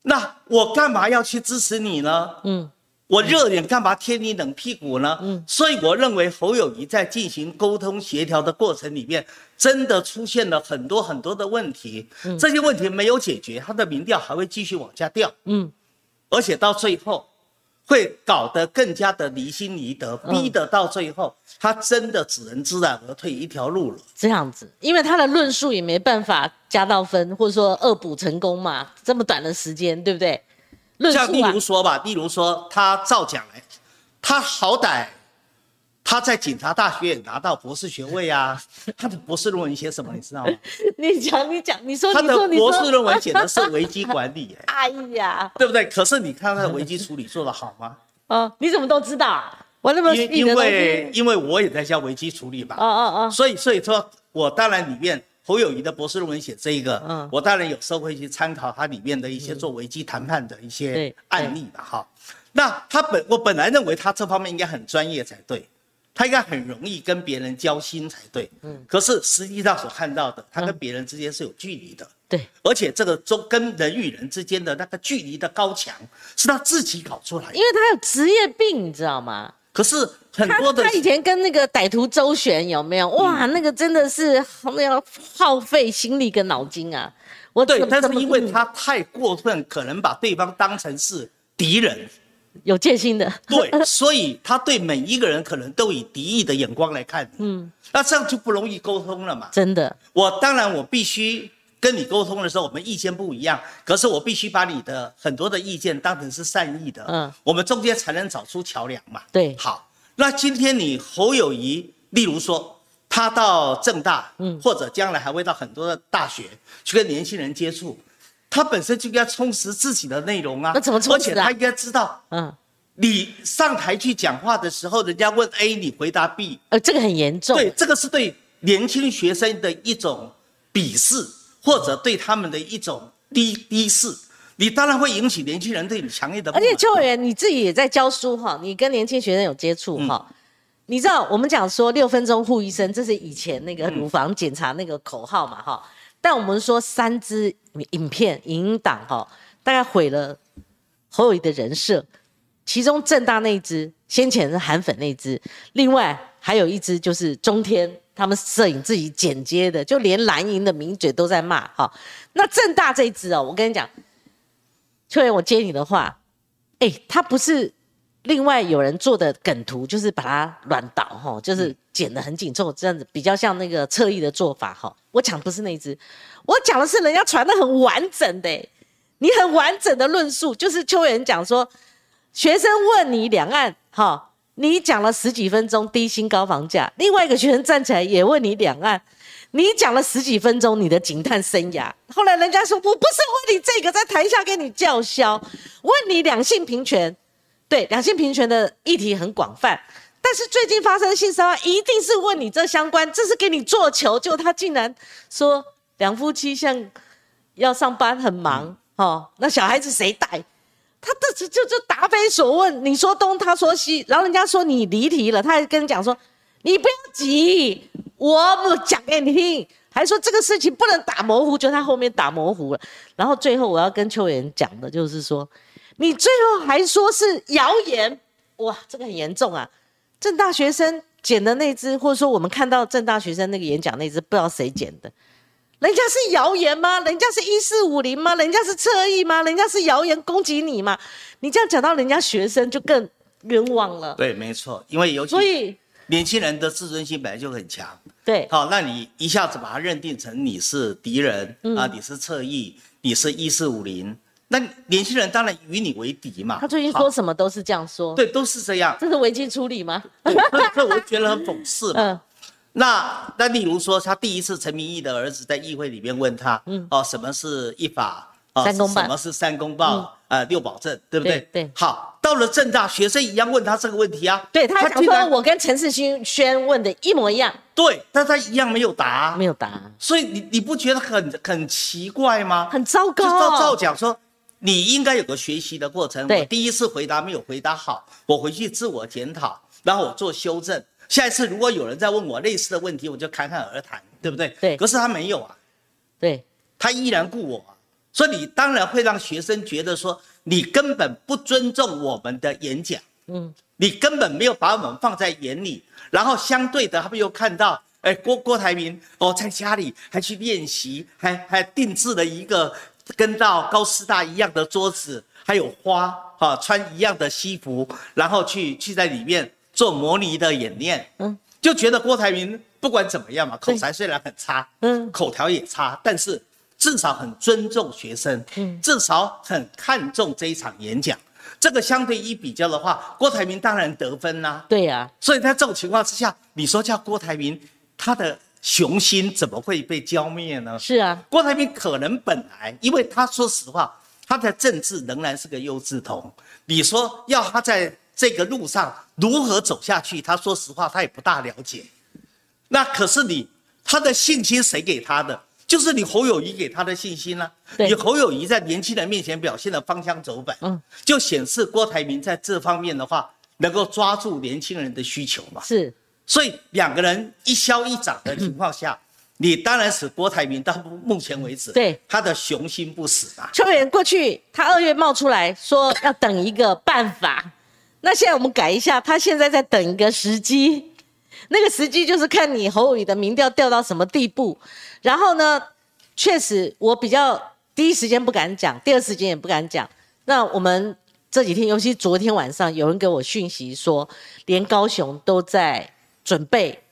那我干嘛要去支持你呢？嗯。我热脸干嘛贴你冷屁股呢？嗯，所以我认为侯友谊在进行沟通协调的过程里面，真的出现了很多很多的问题。嗯，这些问题没有解决，他的民调还会继续往下掉。嗯，而且到最后，会搞得更加的离心离德，逼得到最后，他真的只能知难而退一条路了。这样子，因为他的论述也没办法加到分，或者说恶补成功嘛，这么短的时间，对不对？像例如说吧，例如说他造假来，他好歹他在警察大学也拿到博士学位啊。他的博士论文写什么，你知道吗？你讲，你讲，你说，他的博士论文写的是危机管理，哎呀，对不对？可是你看他的危机处理做得好吗？啊，你怎么都知道啊？我那么因因为因为我也在教危机处理嘛。哦哦哦。所以所以说我当然里面。侯友谊的博士论文写这一个，嗯，我当然有时候会去参考他里面的一些做危机谈判的一些案例吧，哈。那他本我本来认为他这方面应该很专业才对，他应该很容易跟别人交心才对，嗯。可是实际上所看到的，他跟别人之间是有距离的，对。而且这个中跟人与人之间的那个距离的高墙，是他自己搞出来的，因为他有职业病，你知道吗？可是很多的，他以前跟那个歹徒周旋有没有？哇，那个真的是那要耗费心力跟脑筋啊！我对，但是因为他太过分，可能把对方当成是敌人，有戒心的。对，所以他对每一个人可能都以敌意的眼光来看。嗯，那这样就不容易沟通了嘛？真的。我当然我必须。跟你沟通的时候，我们意见不一样，可是我必须把你的很多的意见当成是善意的，嗯，我们中间才能找出桥梁嘛。对，好，那今天你侯友谊，例如说他到正大，嗯，或者将来还会到很多的大学去跟年轻人接触，他本身就应该充实自己的内容啊。那怎么充实啊？而且他应该知道，嗯，你上台去讲话的时候，人家问 A，你回答 B，呃，这个很严重。对，这个是对年轻学生的一种鄙视。或者对他们的一种低低视，你当然会引起年轻人对你强烈的。而且邱委员你自己也在教书哈，你跟年轻学生有接触哈，你知道我们讲说六分钟护医生，这是以前那个乳房检查那个口号嘛哈，但我们说三支影片影音档哈，大概毁了侯友谊的人设，其中正大那一支先前是韩粉那一支，另外还有一支就是中天。他们摄影自己剪接的，就连蓝营的名嘴都在骂哈。那正大这一支哦，我跟你讲，秋元，我接你的话，哎，他不是另外有人做的梗图，就是把它乱倒哈，就是剪得很紧凑，这样子比较像那个侧翼的做法哈。我讲不是那支，我讲的是人家传的很完整的，你很完整的论述，就是秋元讲说，学生问你两岸哈。你讲了十几分钟低薪高房价，另外一个学生站起来也问你两岸，你讲了十几分钟你的警探生涯，后来人家说我不是问你这个，在台下跟你叫嚣，问你两性平权，对两性平权的议题很广泛，但是最近发生性骚扰一定是问你这相关，这是给你做球，就他竟然说两夫妻像要上班很忙，哦，那小孩子谁带？他这就就就答非所问，你说东，他说西，然后人家说你离题了，他还跟你讲说，你不要急，我不讲给你听，还说这个事情不能打模糊，就他后面打模糊了。然后最后我要跟邱元讲的就是说，你最后还说是谣言，哇，这个很严重啊！正大学生剪的那只，或者说我们看到正大学生那个演讲那只，不知道谁剪的。人家是谣言吗？人家是一四五零吗？人家是侧翼吗？人家是谣言攻击你吗？你这样讲到人家学生就更冤枉了。对，没错，因为尤其所以年轻人的自尊心本来就很强。对，好，那你一下子把他认定成你是敌人啊，你是侧翼，你是一四五零，那年轻人当然与你为敌嘛。他最近说什么都是这样说。对，都是这样。这是危机处理吗？这我觉得很讽刺。嗯。那那例如说，他第一次陈明义的儿子在议会里面问他，嗯，哦，什么是一法？哦，什么是三公报？呃，六保证，对不对？对。好，到了正大，学生一样问他这个问题啊。对他讲说，我跟陈世勋轩问的一模一样。对，但他一样没有答，没有答。所以你你不觉得很很奇怪吗？很糟糕。就照照讲说，你应该有个学习的过程。我。第一次回答没有回答好，我回去自我检讨，然后我做修正。下一次如果有人再问我类似的问题，我就侃侃而谈，对不对？对。可是他没有啊，对，他依然顾我，所以你当然会让学生觉得说你根本不尊重我们的演讲，嗯，你根本没有把我们放在眼里。然后相对的，他们又看到，哎，郭郭台铭哦，在家里还去练习，还还定制了一个跟到高师大一样的桌子，还有花，哈，穿一样的西服，然后去去在里面。做模拟的演练，嗯，就觉得郭台铭不管怎么样嘛，口才虽然很差，嗯，口条也差，但是至少很尊重学生，嗯，至少很看重这一场演讲。这个相对一比较的话，郭台铭当然得分啦。对呀，所以在这种情况之下，你说叫郭台铭，他的雄心怎么会被浇灭呢？是啊，郭台铭可能本来，因为他说实话，他的政治仍然是个优质童。你说要他在。这个路上如何走下去？他说实话，他也不大了解。那可是你他的信心谁给他的？就是你侯友谊给他的信心呢？你侯友谊在年轻人面前表现的方向走板，嗯，就显示郭台铭在这方面的话能够抓住年轻人的需求嘛？是。所以两个人一消一长的情况下，你当然使郭台铭到目前为止，对他的雄心不死啊。邱远过去他二月冒出来说要等一个办法。那现在我们改一下，他现在在等一个时机，那个时机就是看你侯友的民调掉到什么地步。然后呢，确实我比较第一时间不敢讲，第二时间也不敢讲。那我们这几天，尤其昨天晚上，有人给我讯息说，连高雄都在准备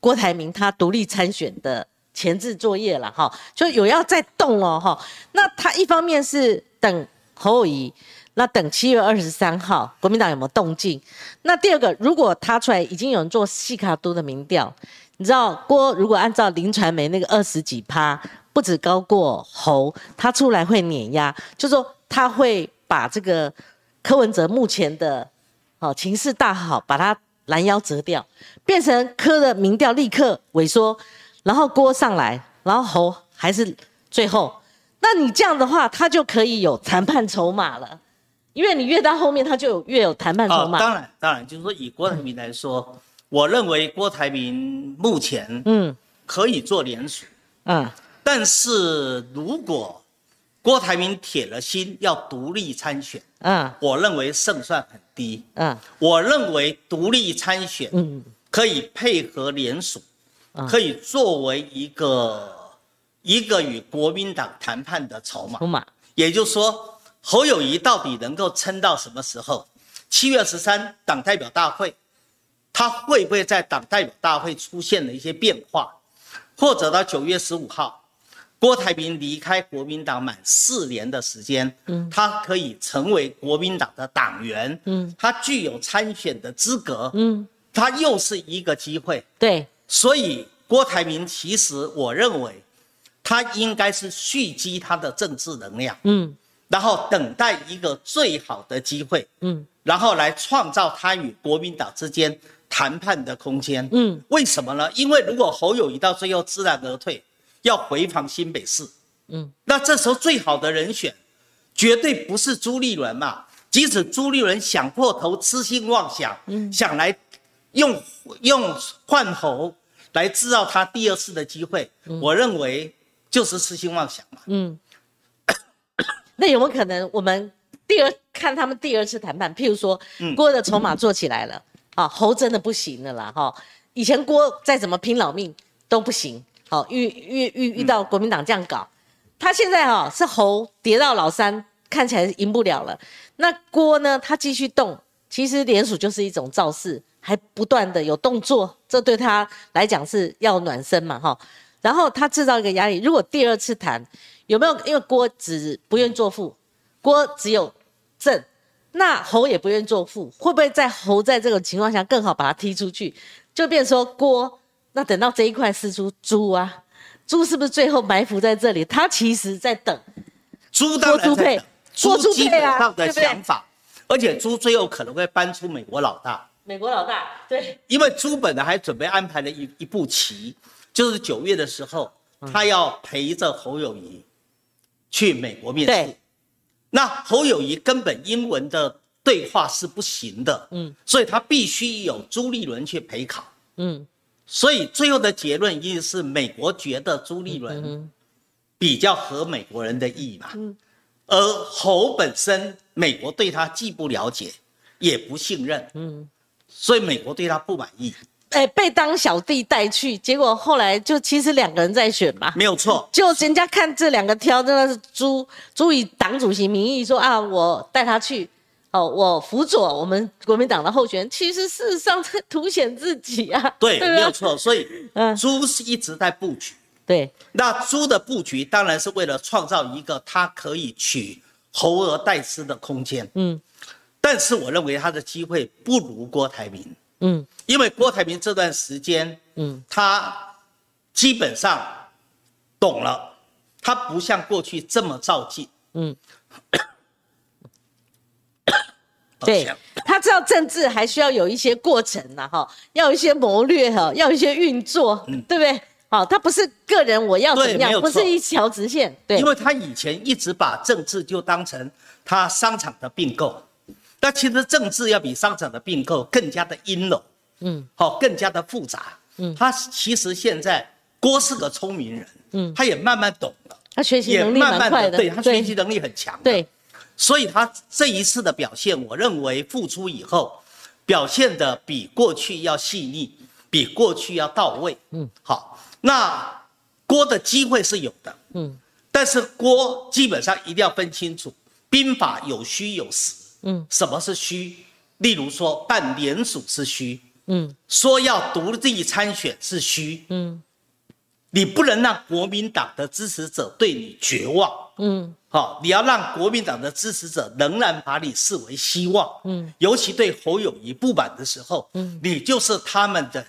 郭台铭他独立参选的前置作业了，哈，就有要再动了，哈。那他一方面是等侯友那等七月二十三号，国民党有没有动静？那第二个，如果他出来已经有人做细卡都的民调，你知道郭如果按照林传媒那个二十几趴，不止高过侯，他出来会碾压，就说他会把这个柯文哲目前的哦情势大好，把他拦腰折掉，变成柯的民调立刻萎缩，然后郭上来，然后侯还是最后，那你这样的话，他就可以有谈判筹码了。因为你越到后面，他就有越有谈判筹码。当然，当然，就是说以郭台铭来说，我认为郭台铭目前嗯。可以做联署，嗯，但是如果郭台铭铁了心要独立参选，嗯，我认为胜算很低，嗯，我认为独立参选，嗯，可以配合联署，可以作为一个一个与国民党谈判的筹码，筹码，也就是说。侯友谊到底能够撑到什么时候？七月十三党代表大会，他会不会在党代表大会出现了一些变化？或者到九月十五号，郭台铭离开国民党满四年的时间，嗯，他可以成为国民党的党员，嗯，他具有参选的资格，嗯，他又是一个机会，对，所以郭台铭其实我认为，他应该是蓄积他的政治能量，嗯。然后等待一个最好的机会，嗯，然后来创造他与国民党之间谈判的空间，嗯，为什么呢？因为如果侯友谊到最后知难而退，要回防新北市，嗯，那这时候最好的人选，绝对不是朱立伦嘛。即使朱立伦想破头、痴心妄想，嗯，想来用用换猴来制造他第二次的机会，我认为就是痴心妄想嘛。嗯，那有没有可能我们第二看他们第二次谈判？譬如说，郭的筹码做起来了，啊，猴真的不行了啦，哈，以前郭再怎么拼老命都不行，好遇遇遇遇到国民党这样搞，他现在哈是侯跌到老三，看起来赢不了了。那郭呢，他继续动，其实联署就是一种造势。还不断的有动作，这对他来讲是要暖身嘛，哈。然后他制造一个压力，如果第二次谈有没有？因为郭只不愿做副，郭只有正，那侯也不愿做副，会不会在侯在这种情况下更好把他踢出去？就变说郭，那等到这一块是猪猪啊，猪是不是最后埋伏在这里？他其实在等猪当然在等，猪基本上的想法，而且猪最后可能会搬出美国老大。美国老大对，因为朱本呢还准备安排了一一步棋，就是九月的时候，他要陪着侯友谊去美国面试。那侯友谊根本英文的对话是不行的，嗯，所以他必须有朱立伦去陪考，嗯，所以最后的结论一定是美国觉得朱立伦比较合美国人的意嘛，嗯，而侯本身美国对他既不了解也不信任，嗯。所以美国对他不满意，哎，被当小弟带去，结果后来就其实两个人在选嘛，没有错。就人家看这两个挑，真的是朱朱以党主席名义说啊，我带他去，哦，我辅佐我们国民党的候选人，其实事实上在凸显自己啊。对，没有错。所以，嗯，朱是一直在布局。对，那朱的布局当然是为了创造一个他可以取侯而代之的空间。嗯。但是我认为他的机会不如郭台铭，嗯，因为郭台铭这段时间，嗯，他基本上懂了，他不像过去这么照进，嗯，对，他知道政治还需要有一些过程呐，哈，要一些谋略哈，要一些运作，对不对？好，他不是个人我要怎么样，不是一条直线，对，因为他以前一直把政治就当成他商场的并购。但其实政治要比商场的并购更加的阴柔，嗯，好，更加的复杂，嗯，他其实现在郭是个聪明人，嗯，他也慢慢懂了，他学习能力蛮快的，对他学习能力很强，对，所以他这一次的表现，我认为复出以后表现的比过去要细腻，比过去要到位，嗯，好，那郭的机会是有的，嗯，但是郭基本上一定要分清楚，兵法有虚有实。嗯，什么是虚？例如说办联署是虚，嗯，说要独立参选是虚，嗯，你不能让国民党的支持者对你绝望，嗯，好，你要让国民党的支持者仍然把你视为希望，嗯，尤其对侯友谊不满的时候，嗯，你就是他们的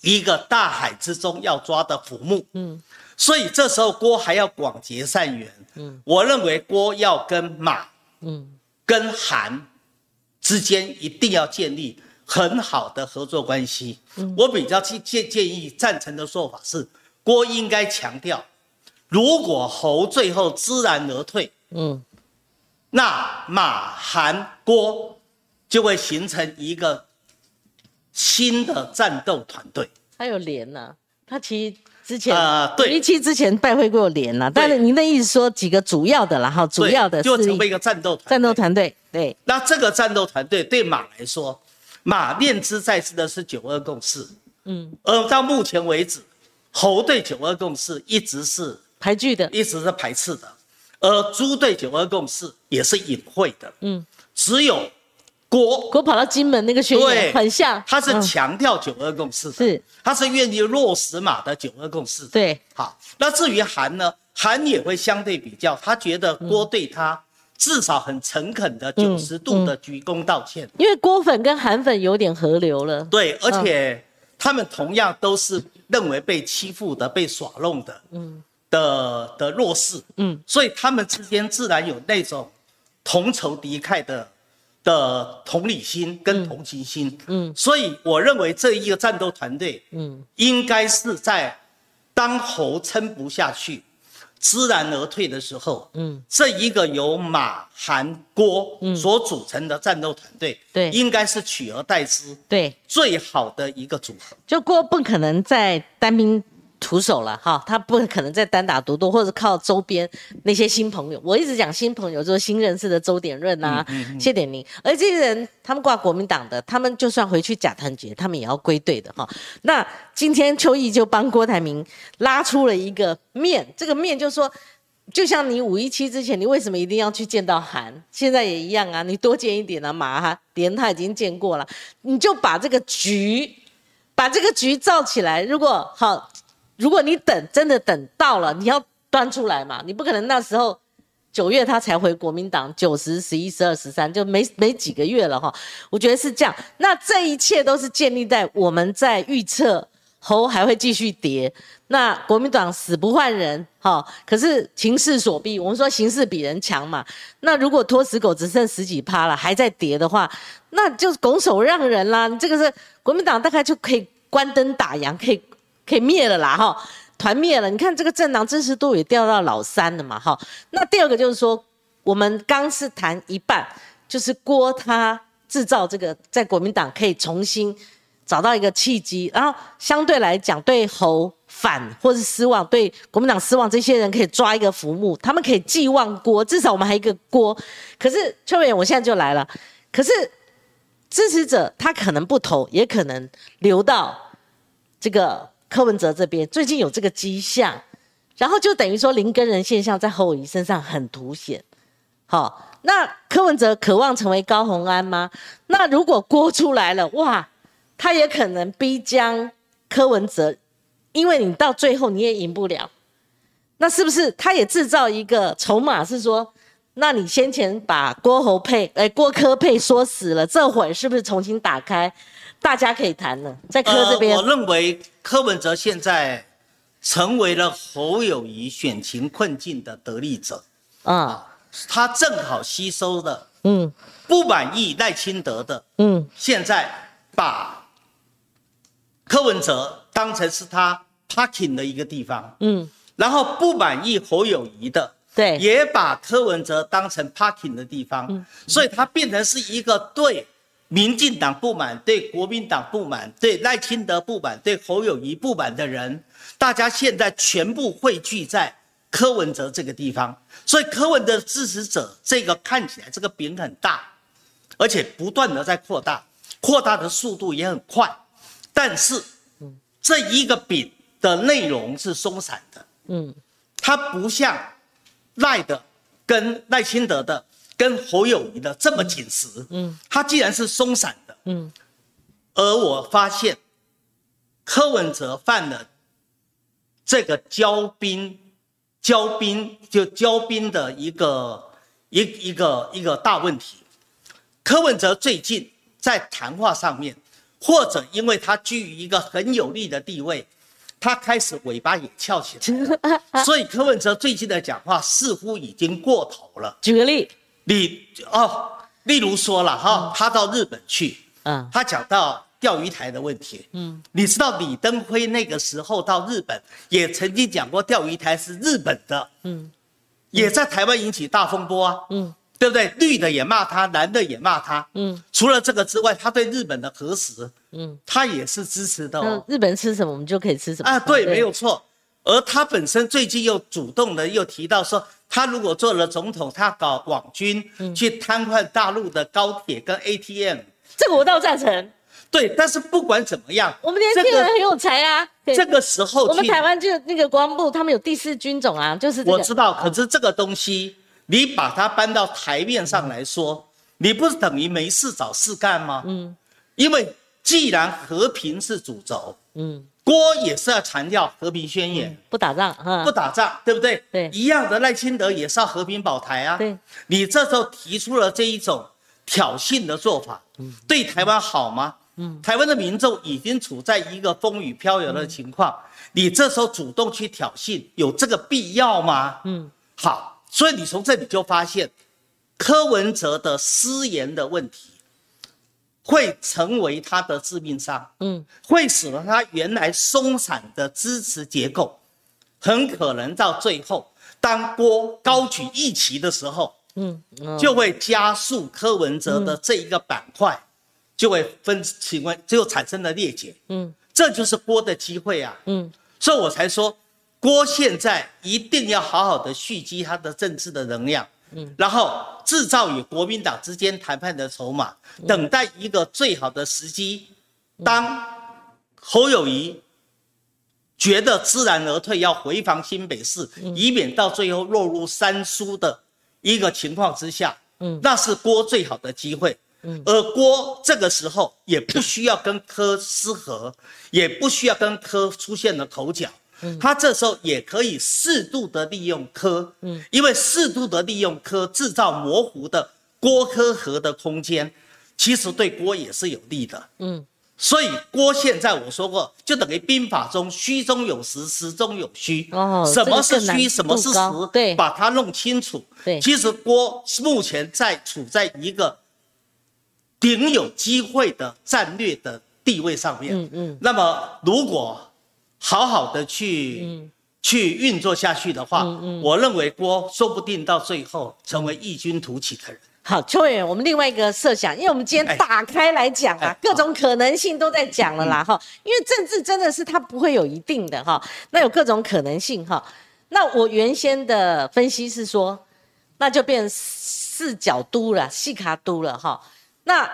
一个大海之中要抓的浮木，嗯，所以这时候郭还要广结善缘，嗯，我认为郭要跟马，嗯。跟韩之间一定要建立很好的合作关系。我比较建建建议赞成的说法是，郭应该强调，如果侯最后知难而退，嗯，那马韩郭就会形成一个新的战斗团队。他有连呐，他其实。之前啊，对，一期之前拜会过连了，但是您的意思说几个主要的，然后主要的就成为一个战斗团战斗团队，对。那这个战斗团队对马来说，马念之在世的是九二共识，嗯，而到目前为止，侯对九二共识一直是排拒的，一直是排斥的，而猪对九二共识也是隐晦的，嗯，只有。郭郭跑到金门那个宣言很像，他是强调九二共识，是。他是愿意落实马的九二共识。对，好，那至于韩呢？韩也会相对比较，他觉得郭对他至少很诚恳的九十度的鞠躬道歉。因为郭粉跟韩粉有点合流了。对，而且他们同样都是认为被欺负的、被耍弄的，嗯的的弱势，嗯，所以他们之间自然有那种同仇敌忾的。的同理心跟同情心，嗯，所以我认为这一个战斗团队，嗯，应该是在当侯撑不下去，知难而退的时候，嗯，这一个由马、韩、郭所组成的战斗团队，对，应该是取而代之，对，最好的一个组合。就郭不可能在单兵。徒手了哈，他不可能再单打独斗，或者靠周边那些新朋友。我一直讲新朋友，就是新认识的周点润呐、谢点宁，而这些人他们挂国民党的，他们就算回去假团结，他们也要归队的哈。那今天邱毅就帮郭台铭拉出了一个面，这个面就是说，就像你五一七之前，你为什么一定要去见到韩？现在也一样啊，你多见一点啊，马哈连他已经见过了，你就把这个局，把这个局造起来。如果好。如果你等真的等到了，你要端出来嘛？你不可能那时候九月他才回国民党，九十、十一、十二、十三就没没几个月了哈。我觉得是这样。那这一切都是建立在我们在预测猴还会继续跌，那国民党死不换人哈。可是情势所逼，我们说形势比人强嘛。那如果拖死狗只剩十几趴了，还在跌的话，那就拱手让人啦。这个是国民党大概就可以关灯打烊，可以。可以灭了啦，哈，团灭了。你看这个政党支持度也掉到老三了嘛，哈。那第二个就是说，我们刚是谈一半，就是郭他制造这个在国民党可以重新找到一个契机，然后相对来讲对侯反或是失望，对国民党失望，这些人可以抓一个浮木，他们可以寄望郭，至少我们还一个郭。可是邱委员，我现在就来了，可是支持者他可能不投，也可能留到这个。柯文哲这边最近有这个迹象，然后就等于说林根人现象在侯友谊身上很凸显。好，那柯文哲渴望成为高鸿安吗？那如果郭出来了，哇，他也可能逼将柯文哲，因为你到最后你也赢不了。那是不是他也制造一个筹码？是说，那你先前把郭侯配，哎，郭柯配说死了，这会是不是重新打开？大家可以谈了，在柯这边，我认为柯文哲现在成为了侯友谊选情困境的得利者。啊，他正好吸收了，嗯，不满意赖清德的，嗯，现在把柯文哲当成是他 parking 的一个地方，嗯，然后不满意侯友谊的，对，也把柯文哲当成 parking 的地方，所以他变成是一个对。民进党不满，对国民党不满，对赖清德不满，对侯友谊不满的人，大家现在全部汇聚在柯文哲这个地方，所以柯文哲支持者这个看起来这个饼很大，而且不断的在扩大，扩大的速度也很快，但是，这一个饼的内容是松散的，嗯，它不像赖的跟赖清德的。跟侯友谊的这么紧实，嗯，他既然是松散的，嗯，而我发现柯文哲犯了这个骄兵、骄兵就骄兵的一个一一个一个大问题。柯文哲最近在谈话上面，或者因为他居于一个很有利的地位，他开始尾巴也翘起来，所以柯文哲最近的讲话似乎已经过头了。举个例。你哦，例如说了哈，他到日本去，嗯，他讲到钓鱼台的问题，嗯，你知道李登辉那个时候到日本也曾经讲过钓鱼台是日本的，嗯，也在台湾引起大风波啊，嗯，对不对？绿的也骂他，蓝的也骂他，嗯，除了这个之外，他对日本的核实，嗯，他也是支持的哦。日本吃什么，我们就可以吃什么啊？对，没有错。而他本身最近又主动的又提到说。他如果做了总统，他搞网军去瘫痪大陆的高铁跟 ATM，这个我倒赞成。对，但是不管怎么样，我们年轻人很有才啊。这个时候，我们台湾就那个国防部，他们有第四军种啊，就是我知道。可是这个东西，你把它搬到台面上来说，你不是等于没事找事干吗？嗯，因为既然和平是主轴，嗯。郭也是要强调和平宣言，不打仗，不打仗，对不对？对，一样的赖清德也是要和平保台啊。对，你这时候提出了这一种挑衅的做法，对台湾好吗？嗯，台湾的民众已经处在一个风雨飘摇的情况，你这时候主动去挑衅，有这个必要吗？嗯，好，所以你从这里就发现柯文哲的失言的问题。会成为他的致命伤，嗯，会使得他原来松散的支持结构，很可能到最后当郭高举一旗的时候，嗯，就会加速柯文哲的这一个板块，就会分，请问就产生了裂解，嗯，这就是郭的机会啊，嗯，所以我才说，郭现在一定要好好的蓄积他的政治的能量，嗯，然后制造与国民党之间谈判的筹码，等待一个最好的时机，当侯友谊。觉得知难而退，要回防新北市，以免到最后落入三输的一个情况之下，嗯，那是郭最好的机会，嗯，而郭这个时候也不需要跟柯失和，也不需要跟柯出现了口角，嗯，他这时候也可以适度的利用科，嗯，因为适度的利用科制造模糊的郭科和的空间，其实对郭也是有利的，嗯。所以郭现在我说过，就等于兵法中虚中有实，实中有虚。哦，什么是虚，什么是实？对，把它弄清楚。对，其实郭目前在处在一个顶有机会的战略的地位上面。嗯嗯。那么如果好好的去去运作下去的话，我认为郭说不定到最后成为异军突起的人。好，邱委员，我们另外一个设想，因为我们今天打开来讲啊，各种可能性都在讲了啦，哈，因为政治真的是它不会有一定的哈，那有各种可能性哈，那我原先的分析是说，那就变四角都了，细卡都了哈，那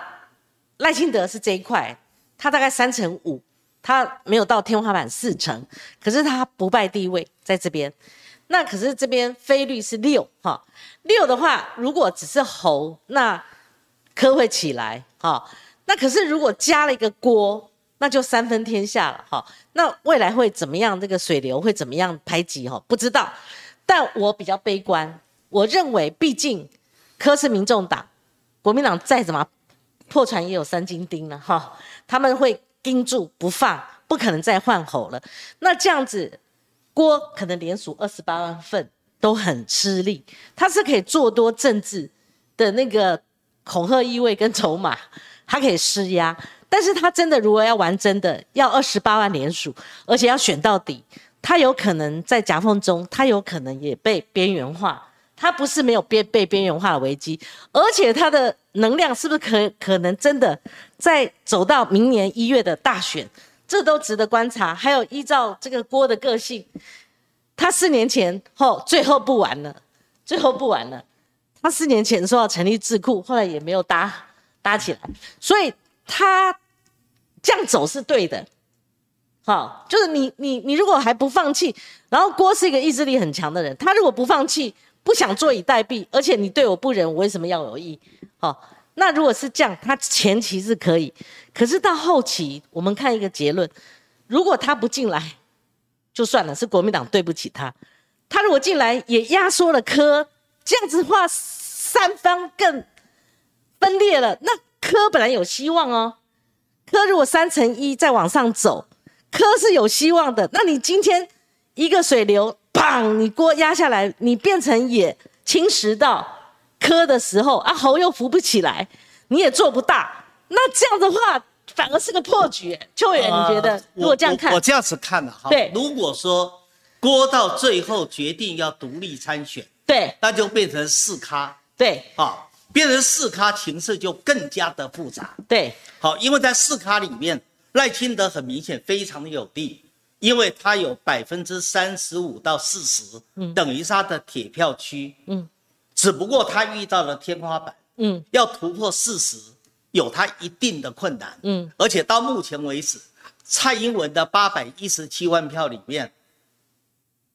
赖清德是这一块，他大概三成五，他没有到天花板四成，可是他不败地位在这边。那可是这边飞率是六哈，六的话，如果只是猴，那科会起来哈。那可是如果加了一个锅，那就三分天下了哈。那未来会怎么样？这个水流会怎么样排挤哈？不知道。但我比较悲观，我认为毕竟科是民众党，国民党再怎么破船也有三斤钉了哈，他们会盯住不放，不可能再换猴了。那这样子。郭可能连署二十八万份都很吃力，他是可以做多政治的那个恐吓意味跟筹码，他可以施压，但是他真的如果要玩真的，要二十八万连署，而且要选到底，他有可能在夹缝中，他有可能也被边缘化，他不是没有边被边缘化的危机，而且他的能量是不是可可能真的在走到明年一月的大选？这都值得观察。还有依照这个郭的个性，他四年前后最后不玩了，最后不玩了。他四年前说要成立智库，后来也没有搭搭起来，所以他这样走是对的。好，就是你你你如果还不放弃，然后郭是一个意志力很强的人，他如果不放弃，不想坐以待毙，而且你对我不仁，我为什么要有意？好。那如果是这样，他前期是可以，可是到后期，我们看一个结论：如果他不进来，就算了，是国民党对不起他；他如果进来，也压缩了科，这样子的话，三方更分裂了。那科本来有希望哦，科如果三乘一再往上走，科是有希望的。那你今天一个水流，砰，你锅压下来，你变成也侵蚀到。磕的时候啊，喉又扶不起来，你也做不大。那这样的话，反而是个破局。秋远，你觉得如果这样看，我这样子看的哈。对，如果说锅到最后决定要独立参选，对，那就变成四咖。对，啊，变成四咖，情势就更加的复杂。对，好，因为在四咖里面，赖清德很明显非常的有利，因为他有百分之三十五到四十，嗯，等于他的铁票区，嗯。只不过他遇到了天花板，嗯，要突破四十，有他一定的困难，嗯，而且到目前为止，蔡英文的八百一十七万票里面，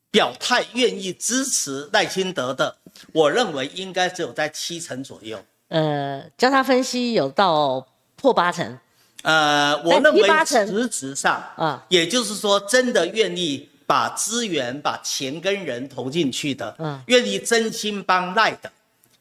表态愿意支持赖清德的，我认为应该只有在七成左右。呃，交叉分析有到破八成，呃，我认为实质上啊，也就是说，真的愿意。把资源、把钱跟人投进去的，嗯，愿意真心帮赖的，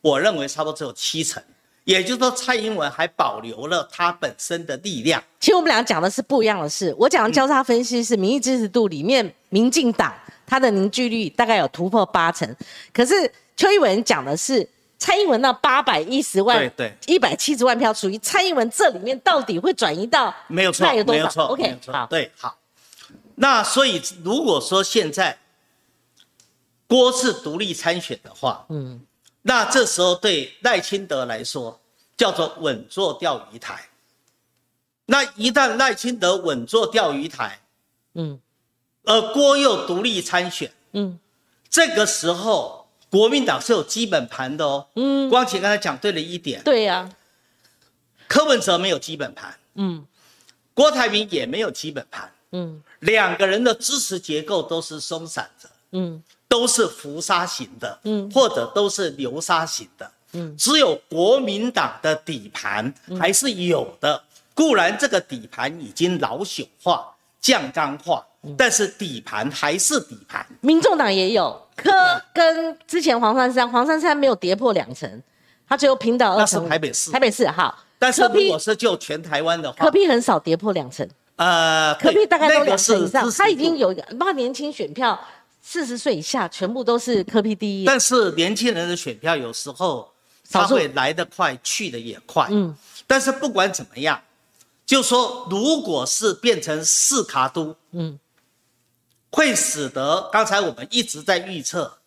我认为差不多只有七成。也就是说，蔡英文还保留了他本身的力量。其实我们俩讲的是不一样的事。我讲的交叉分析是民意支持度里面，民进党它的凝聚力大概有突破八成。可是邱毅文讲的是蔡英文那八百一十万，对对，一百七十万票属于蔡英文这里面到底会转移到没有错，没有错，OK，好，对，好。那所以，如果说现在郭是独立参选的话，嗯，那这时候对赖清德来说叫做稳坐钓鱼台。那一旦赖清德稳坐钓鱼台，嗯，而郭又独立参选，嗯，这个时候国民党是有基本盘的哦，嗯，光启刚才讲对了一点，对呀，柯文哲没有基本盘，嗯，郭台铭也没有基本盘，嗯，两个人的支持结构都是松散的，嗯。都是浮沙型的，嗯，或者都是流沙型的，嗯，只有国民党的底盘还是有的。固然这个底盘已经老朽化、降纲化，但是底盘还是底盘。民众党也有，科跟之前黄珊珊，黄珊珊没有跌破两成，他只有平倒二成。那是台北市，台北市好。但是如果是就全台湾的话，柯 P 很少跌破两成，呃，柯 P 大概都两成以上，他已经有一个，包括年轻选票。四十岁以下全部都是科比第一，但是年轻人的选票有时候他会来得快，去的也快。嗯，但是不管怎么样，就说如果是变成四卡都，嗯，会使得刚才我们一直在预测，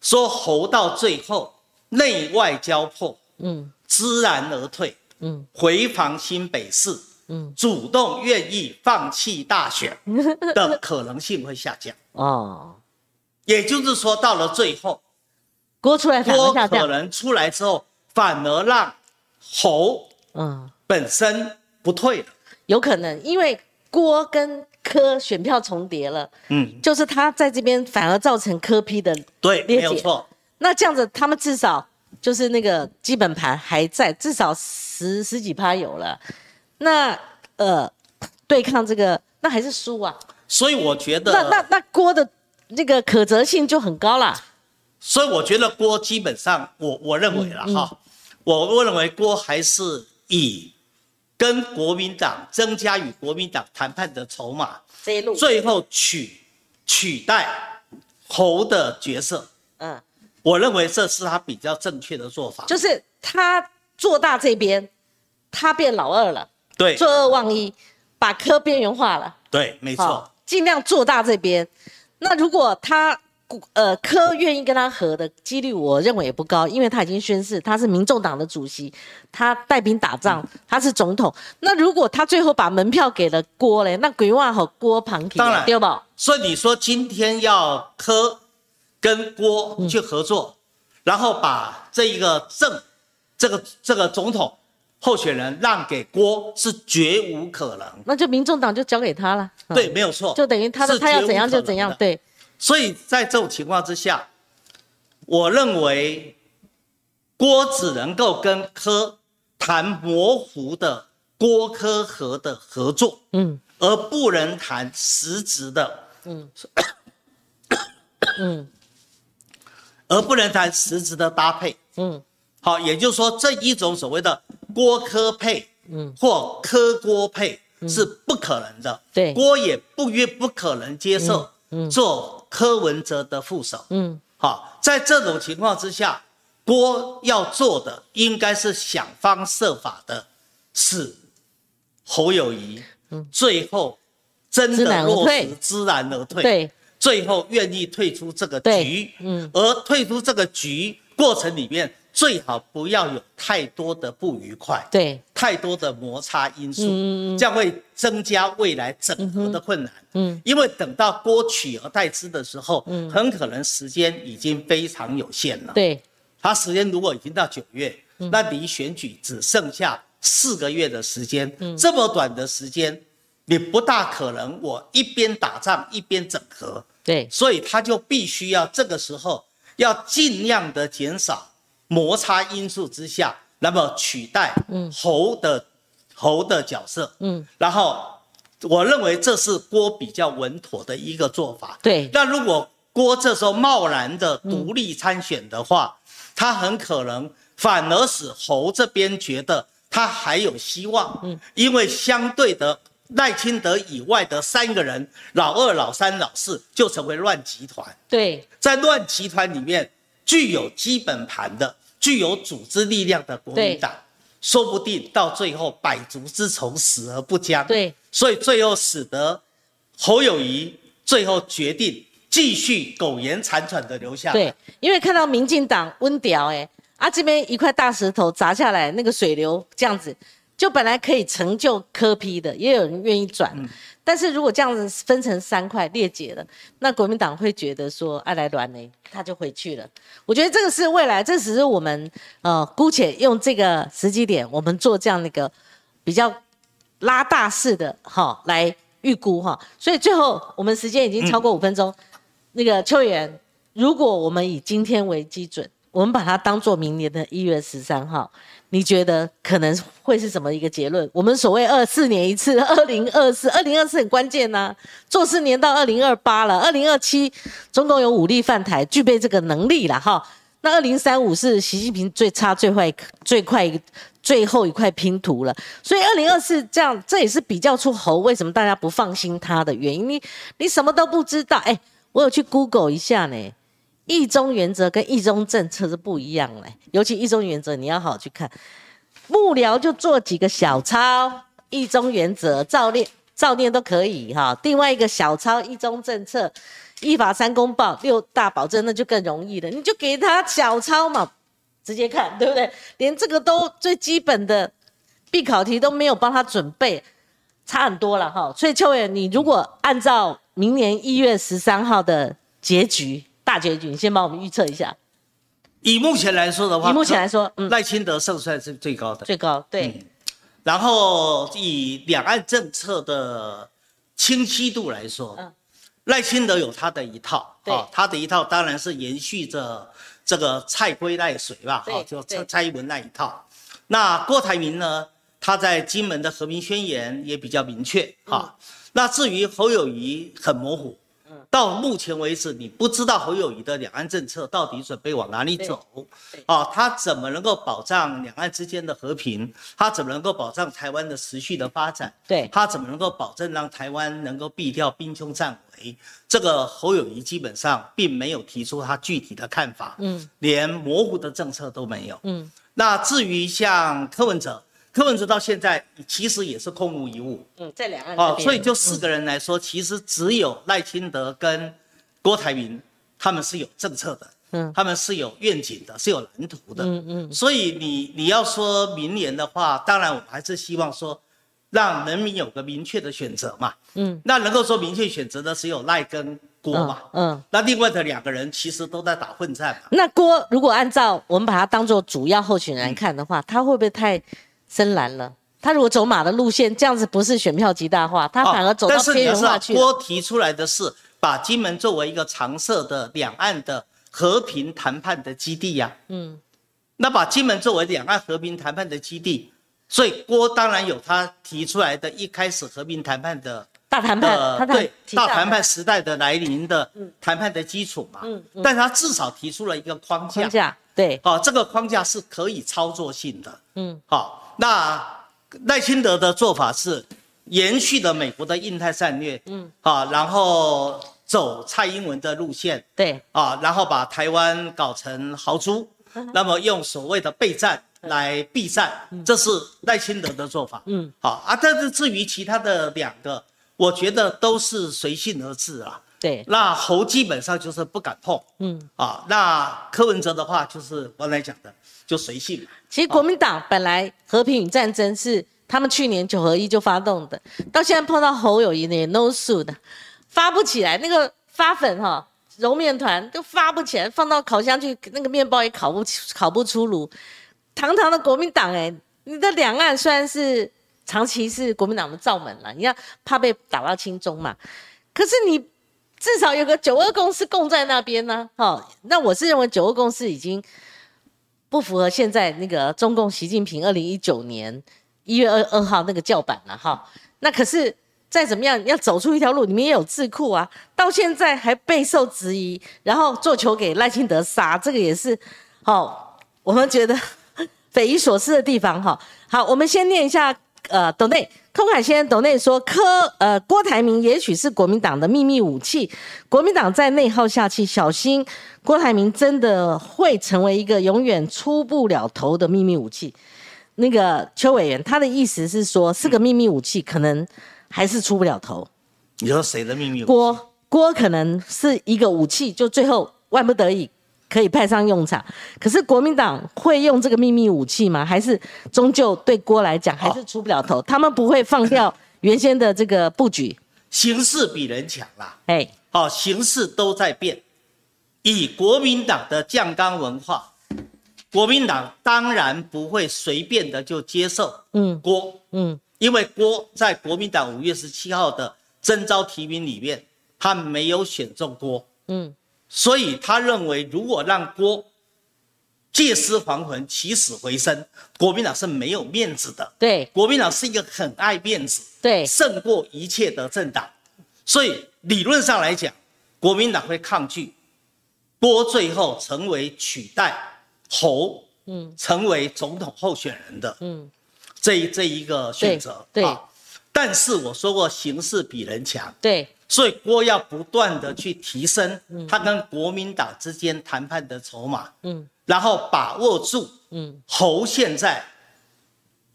说侯到最后内外交迫，嗯，知难而退，嗯，回防新北市，嗯，主动愿意放弃大选 的可能性会下降。哦。也就是说，到了最后，郭出来，郭可能出来之后，反而让侯嗯。本身不退了，有可能，因为郭跟柯选票重叠了，嗯，就是他在这边反而造成科批的对，没有错。那这样子，他们至少就是那个基本盘还在，至少十十几趴有了。那呃，对抗这个，那还是输啊。所以我觉得，那那那郭的。那个可择性就很高啦，所以我觉得郭基本上，我我认为了哈，我我认为郭还是以跟国民党增加与国民党谈判的筹码，最后取取代侯的角色，嗯，我认为这是他比较正确的做法，就是他做大这边，他变老二了，对，做二忘一，把科边缘化了，对，没错，尽量做大这边。那如果他呃柯愿意跟他和的几率，我认为也不高，因为他已经宣誓他是民众党的主席，他带兵打仗，他是总统。那如果他最后把门票给了郭嘞，那鬼话和郭旁听，对不？所以你说今天要柯跟郭去合作，然后把这一个政这个这个总统候选人让给郭，是绝无可能。那就民众党就交给他了。对，没有错，就等于他的他要怎样就怎样，对。所以在这种情况之下，我认为郭只能够跟柯谈模糊的郭柯和的合作，嗯，而不能谈实质的，嗯，嗯，而不能谈实质的搭配，嗯，好，也就是说这一种所谓的郭柯配，嗯，或柯郭配。是不可能的，对，郭也不约不可能接受做柯文哲的副手，嗯，好，在这种情况之下，郭要做的应该是想方设法的，使侯友谊，最后真的落实知难而退，对，最后愿意退出这个局，嗯，而退出这个局过程里面。最好不要有太多的不愉快，对，太多的摩擦因素，这样会增加未来整合的困难。嗯，因为等到郭取而代之的时候，嗯，很可能时间已经非常有限了。对，他时间如果已经到九月，那离选举只剩下四个月的时间，这么短的时间，你不大可能我一边打仗一边整合。对，所以他就必须要这个时候要尽量的减少。摩擦因素之下，那么取代猴的猴的角色，嗯，然后我认为这是郭比较稳妥的一个做法。对，那如果郭这时候贸然的独立参选的话，他很可能反而使侯这边觉得他还有希望，嗯，因为相对的赖清德以外的三个人，老二、老三、老四就成为乱集团。对，在乱集团里面。具有基本盘的、具有组织力量的国民党，说不定到最后百足之虫，死而不僵。对，所以最后使得侯友谊最后决定继续苟延残喘的留下。对，因为看到民进党温屌哎，啊这边一块大石头砸下来，那个水流这样子，就本来可以成就科批的，也有人愿意转。但是如果这样子分成三块裂解了，那国民党会觉得说爱来乱呢，他就回去了。我觉得这个是未来，这只是我们呃姑且用这个时机点，我们做这样的一个比较拉大式的哈来预估哈。所以最后我们时间已经超过五分钟，那个邱元，如果我们以今天为基准。我们把它当做明年的一月十三号，你觉得可能会是什么一个结论？我们所谓二四年一次，二零二四，二零二四很关键呐，做四年到二零二八了，二零二七中共有武力犯台，具备这个能力了哈。那二零三五是习近平最差、最坏、最快、最后一块拼图了。所以二零二四这样，这也是比较出猴为什么大家不放心他的原因。你你什么都不知道，哎，我有去 Google 一下呢。一中原则跟一中政策是不一样嘞，尤其一中原则你要好好去看，幕僚就做几个小抄，一中原则照念照念都可以哈。另外一个小抄一中政策，依法三公报六大保证那就更容易了，你就给他小抄嘛，直接看对不对？连这个都最基本的必考题都没有帮他准备，差很多了哈。所以邱伟，你如果按照明年一月十三号的结局。大结局，你先帮我们预测一下。以目前来说的话，以目前来说，赖清德胜算是最高的，最高对。然后以两岸政策的清晰度来说，赖清德有他的一套，啊，他的一套当然是延续着这个蔡规赖水吧，好，就蔡蔡英文那一套。那郭台铭呢，他在金门的和平宣言也比较明确，哈。那至于侯友谊，很模糊。到目前为止，你不知道侯友谊的两岸政策到底准备往哪里走，啊，他怎么能够保障两岸之间的和平？他怎么能够保障台湾的持续的发展？对，他怎么能够保证让台湾能够避掉兵凶战危？这个侯友谊基本上并没有提出他具体的看法，嗯，连模糊的政策都没有，嗯。那至于像柯文哲。柯文哲到现在其实也是空无一物，嗯，在两岸哦，所以就四个人来说，其实只有赖清德跟郭台铭他们是有政策的，嗯，他们是有愿景的，是有蓝图的，嗯嗯，所以你你要说明年的话，当然我们还是希望说让人民有个明确的选择嘛，嗯，那能够说明确选择的只有赖跟郭嘛，嗯，那另外的两个人其实都在打混战嘛。那郭如果按照我们把他当做主要候选人看的话，他会不会太？深蓝了，他如果走马的路线，这样子不是选票极大化，他反而走到边缘化去。郭提出来的是把金门作为一个常设的两岸的和平谈判的基地呀。嗯，那把金门作为两岸和平谈判的基地，所以郭当然有他提出来的一开始和平谈判的大谈判，对大谈判时代的来临的谈判的基础嘛。嗯，但他至少提出了一个框架。框架对，好，这个框架是可以操作性的。嗯，好。那赖清德的做法是延续了美国的印太战略，嗯，啊，然后走蔡英文的路线，对，啊，然后把台湾搞成豪猪，那么用所谓的备战来避战，这是赖清德的做法，嗯，好啊，但是至于其他的两个，我觉得都是随性而至啊，对，那侯基本上就是不敢碰，嗯，啊，那柯文哲的话就是刚才讲的。就随性嘛。其实国民党本来和平与战争是他们去年九合一就发动的，到现在碰到侯友谊呢，no s u 的，发不起来，那个发粉哈揉面团都发不起来，放到烤箱去，那个面包也烤不起烤不出炉。堂堂的国民党哎，你的两岸虽然是长期是国民党的罩门了，你要怕被打到轻中嘛，可是你至少有个九二共识共在那边呢，哈，那我是认为九二共识已经。不符合现在那个中共习近平二零一九年一月二二号那个叫板了哈，那可是再怎么样要走出一条路，你们也有智库啊，到现在还备受质疑，然后做球给赖清德杀，这个也是，好，我们觉得 匪夷所思的地方哈。好，我们先念一下。呃，董内空海先生董内说，柯呃郭台铭也许是国民党的秘密武器，国民党在内耗下去，小心郭台铭真的会成为一个永远出不了头的秘密武器。那个邱委员他的意思是说，是个秘密武器，可能还是出不了头。你说谁的秘密？郭郭可能是一个武器，就最后万不得已可以派上用场。可是国民党会用这个秘密武器吗？还是终究对锅来讲还是出不了头？他们不会放掉原先的这个布局。形势比人强啦，哎，好，形势都在变。以国民党的酱缸文化，国民党当然不会随便的就接受嗯郭嗯，因为郭在国民党五月十七号的征召提名里面。他没有选中郭，嗯，所以他认为如果让郭借尸还魂、起死回生，国民党是没有面子的。对，国民党是一个很爱面子，对，胜过一切的政党。所以理论上来讲，国民党会抗拒郭最后成为取代侯，嗯，成为总统候选人的，嗯，这这一个选择。对，但是我说过，形势比人强。对。所以郭要不断的去提升他跟国民党之间谈判的筹码，嗯，然后把握住，嗯，侯现在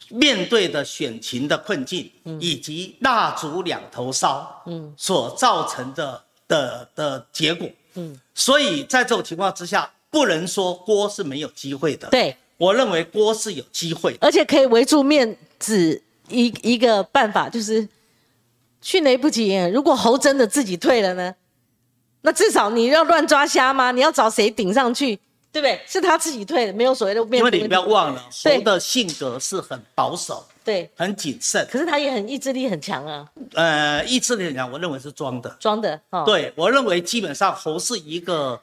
面对的选情的困境，以及蜡烛两头烧，嗯，所造成的的的结果，嗯，所以在这种情况之下，不能说郭是没有机会的，对。我认为郭是有机会，而且可以围住面子一一个办法就是。迅雷不及掩耳。如果猴真的自己退了呢？那至少你要乱抓瞎吗？你要找谁顶上去？对不对？是他自己退的，没有所谓的面。因为你不要忘了，猴的性格是很保守，对，很谨慎。可是他也很意志力很强啊。呃，意志力很强，我认为是装的。装的。哦对，我认为基本上猴是一个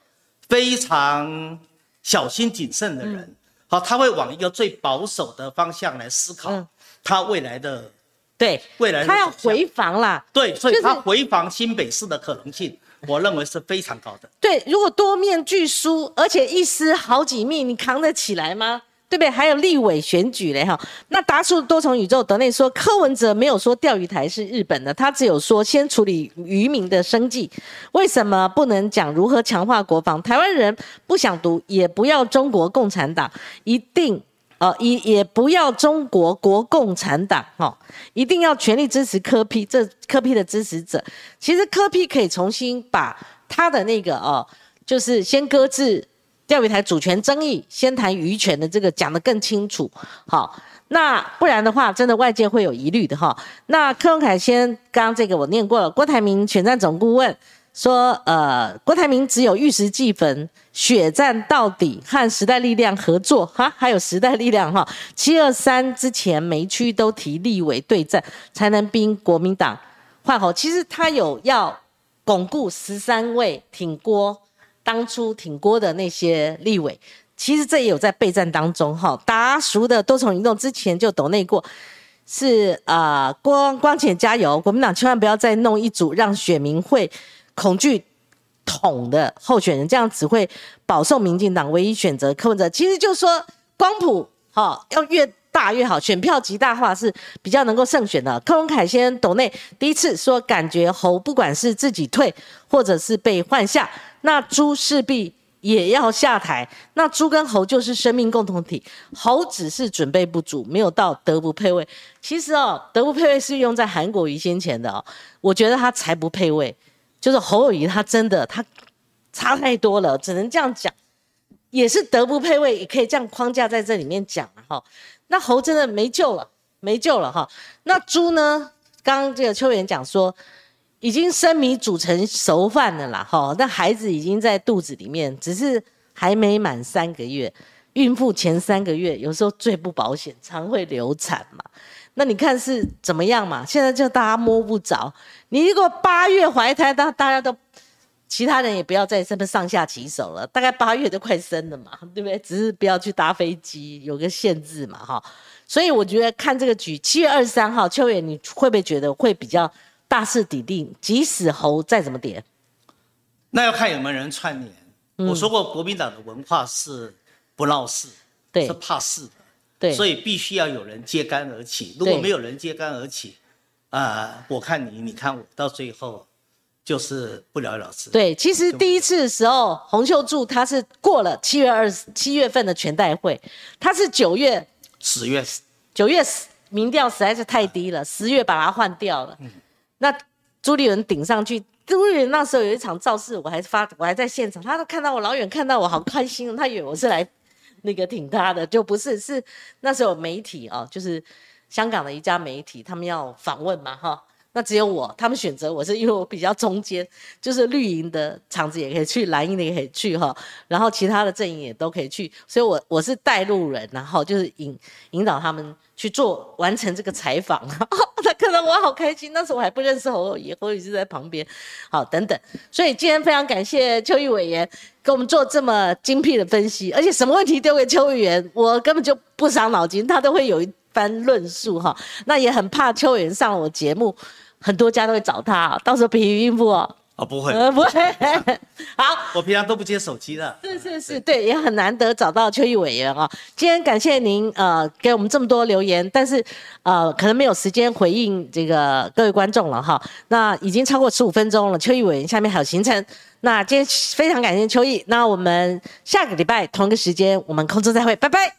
非常小心谨慎的人。好，他会往一个最保守的方向来思考他未来的。对，未来他要回防啦。对，所以他回防新北市的可能性，我认为是非常高的。对，如果多面俱输，而且一失好几命，你扛得起来吗？对不对？还有立委选举嘞哈。那达叔多重宇宙德内说，柯文哲没有说钓鱼台是日本的，他只有说先处理渔民的生计。为什么不能讲如何强化国防？台湾人不想读，也不要中国共产党，一定。哦，也也不要中国国共产党，哈，一定要全力支持科批，这科批的支持者，其实科批可以重新把他的那个哦，就是先搁置钓鱼台主权争议，先谈渔权的这个讲得更清楚，好，那不然的话，真的外界会有疑虑的哈。那柯文凯先，刚这个我念过了，郭台铭选战总顾问。说，呃，郭台铭只有玉石俱焚，血战到底，和时代力量合作，哈，还有时代力量，哈，七二三之前，每区都提立委对战，才能逼国民党换候。其实他有要巩固十三位挺郭，当初挺郭的那些立委，其实这也有在备战当中，哈，达熟的多重移动之前就抖内过，是啊，光光前加油，国民党千万不要再弄一组让选民会。恐惧统的候选人，这样只会保送民进党唯一选择柯文哲。其实就说光谱哈，要越大越好，选票极大化是比较能够胜选的。柯文凯先斗内第一次说，感觉侯不管是自己退或者是被换下，那朱势必也要下台。那朱跟侯就是生命共同体，侯只是准备不足，没有到德不配位。其实哦，德不配位是用在韩国瑜先前的哦，我觉得他才不配位。就是侯友谊，他真的他差太多了，只能这样讲，也是德不配位，也可以这样框架在这里面讲哈。那侯真的没救了，没救了哈。那猪呢？刚刚这个邱元讲说，已经生米煮成熟饭了啦哈。那孩子已经在肚子里面，只是还没满三个月。孕妇前三个月有时候最不保险，常会流产嘛。那你看是怎么样嘛？现在就大家摸不着。你如果八月怀胎，大大家都，其他人也不要在这边上下其手了。大概八月都快生了嘛，对不对？只是不要去搭飞机，有个限制嘛，哈。所以我觉得看这个局，七月二十三号，秋远你会不会觉得会比较大势底定？即使猴再怎么点，那要看有没有人串联。我说过，国民党的文化是不闹事，对，是怕事的。对，所以必须要有人揭竿而起。如果没有人揭竿而起，啊，我看你，你看我，到最后就是不了了之。对，其实第一次的时候，洪秀柱他是过了七月二十七月份的全代会，他是九月十月九月民调实在是太低了，十月把他换掉了。嗯，那朱立伦顶上去朱立伦那时候有一场造势，我还发，我还在现场，他都看到我老远看到我好开心，他以为我是来那个挺他的，就不是，是那时候媒体哦，就是香港的一家媒体，他们要访问嘛，哈。那只有我，他们选择我是因为我比较中间，就是绿营的场子也可以去，蓝营的也可以去哈，然后其他的阵营也都可以去，所以我我是带路人，然后就是引引导他们去做完成这个采访，我好开心，那时候我还不认识侯友谊，侯友谊在旁边，好等等，所以今天非常感谢邱毅委员给我们做这么精辟的分析，而且什么问题丢给邱委员，我根本就不伤脑筋，他都会有一番论述哈，那也很怕邱委员上我节目。很多家都会找他，到时候疲于应付哦。哦，不会，呃不会。好，我平常都不接手机的。是是是，对，也很难得找到邱毅委员啊。今天感谢您呃给我们这么多留言，但是呃可能没有时间回应这个各位观众了哈。那已经超过十五分钟了，邱毅委员下面还有行程。那今天非常感谢邱毅，那我们下个礼拜同一个时间我们空中再会，拜拜。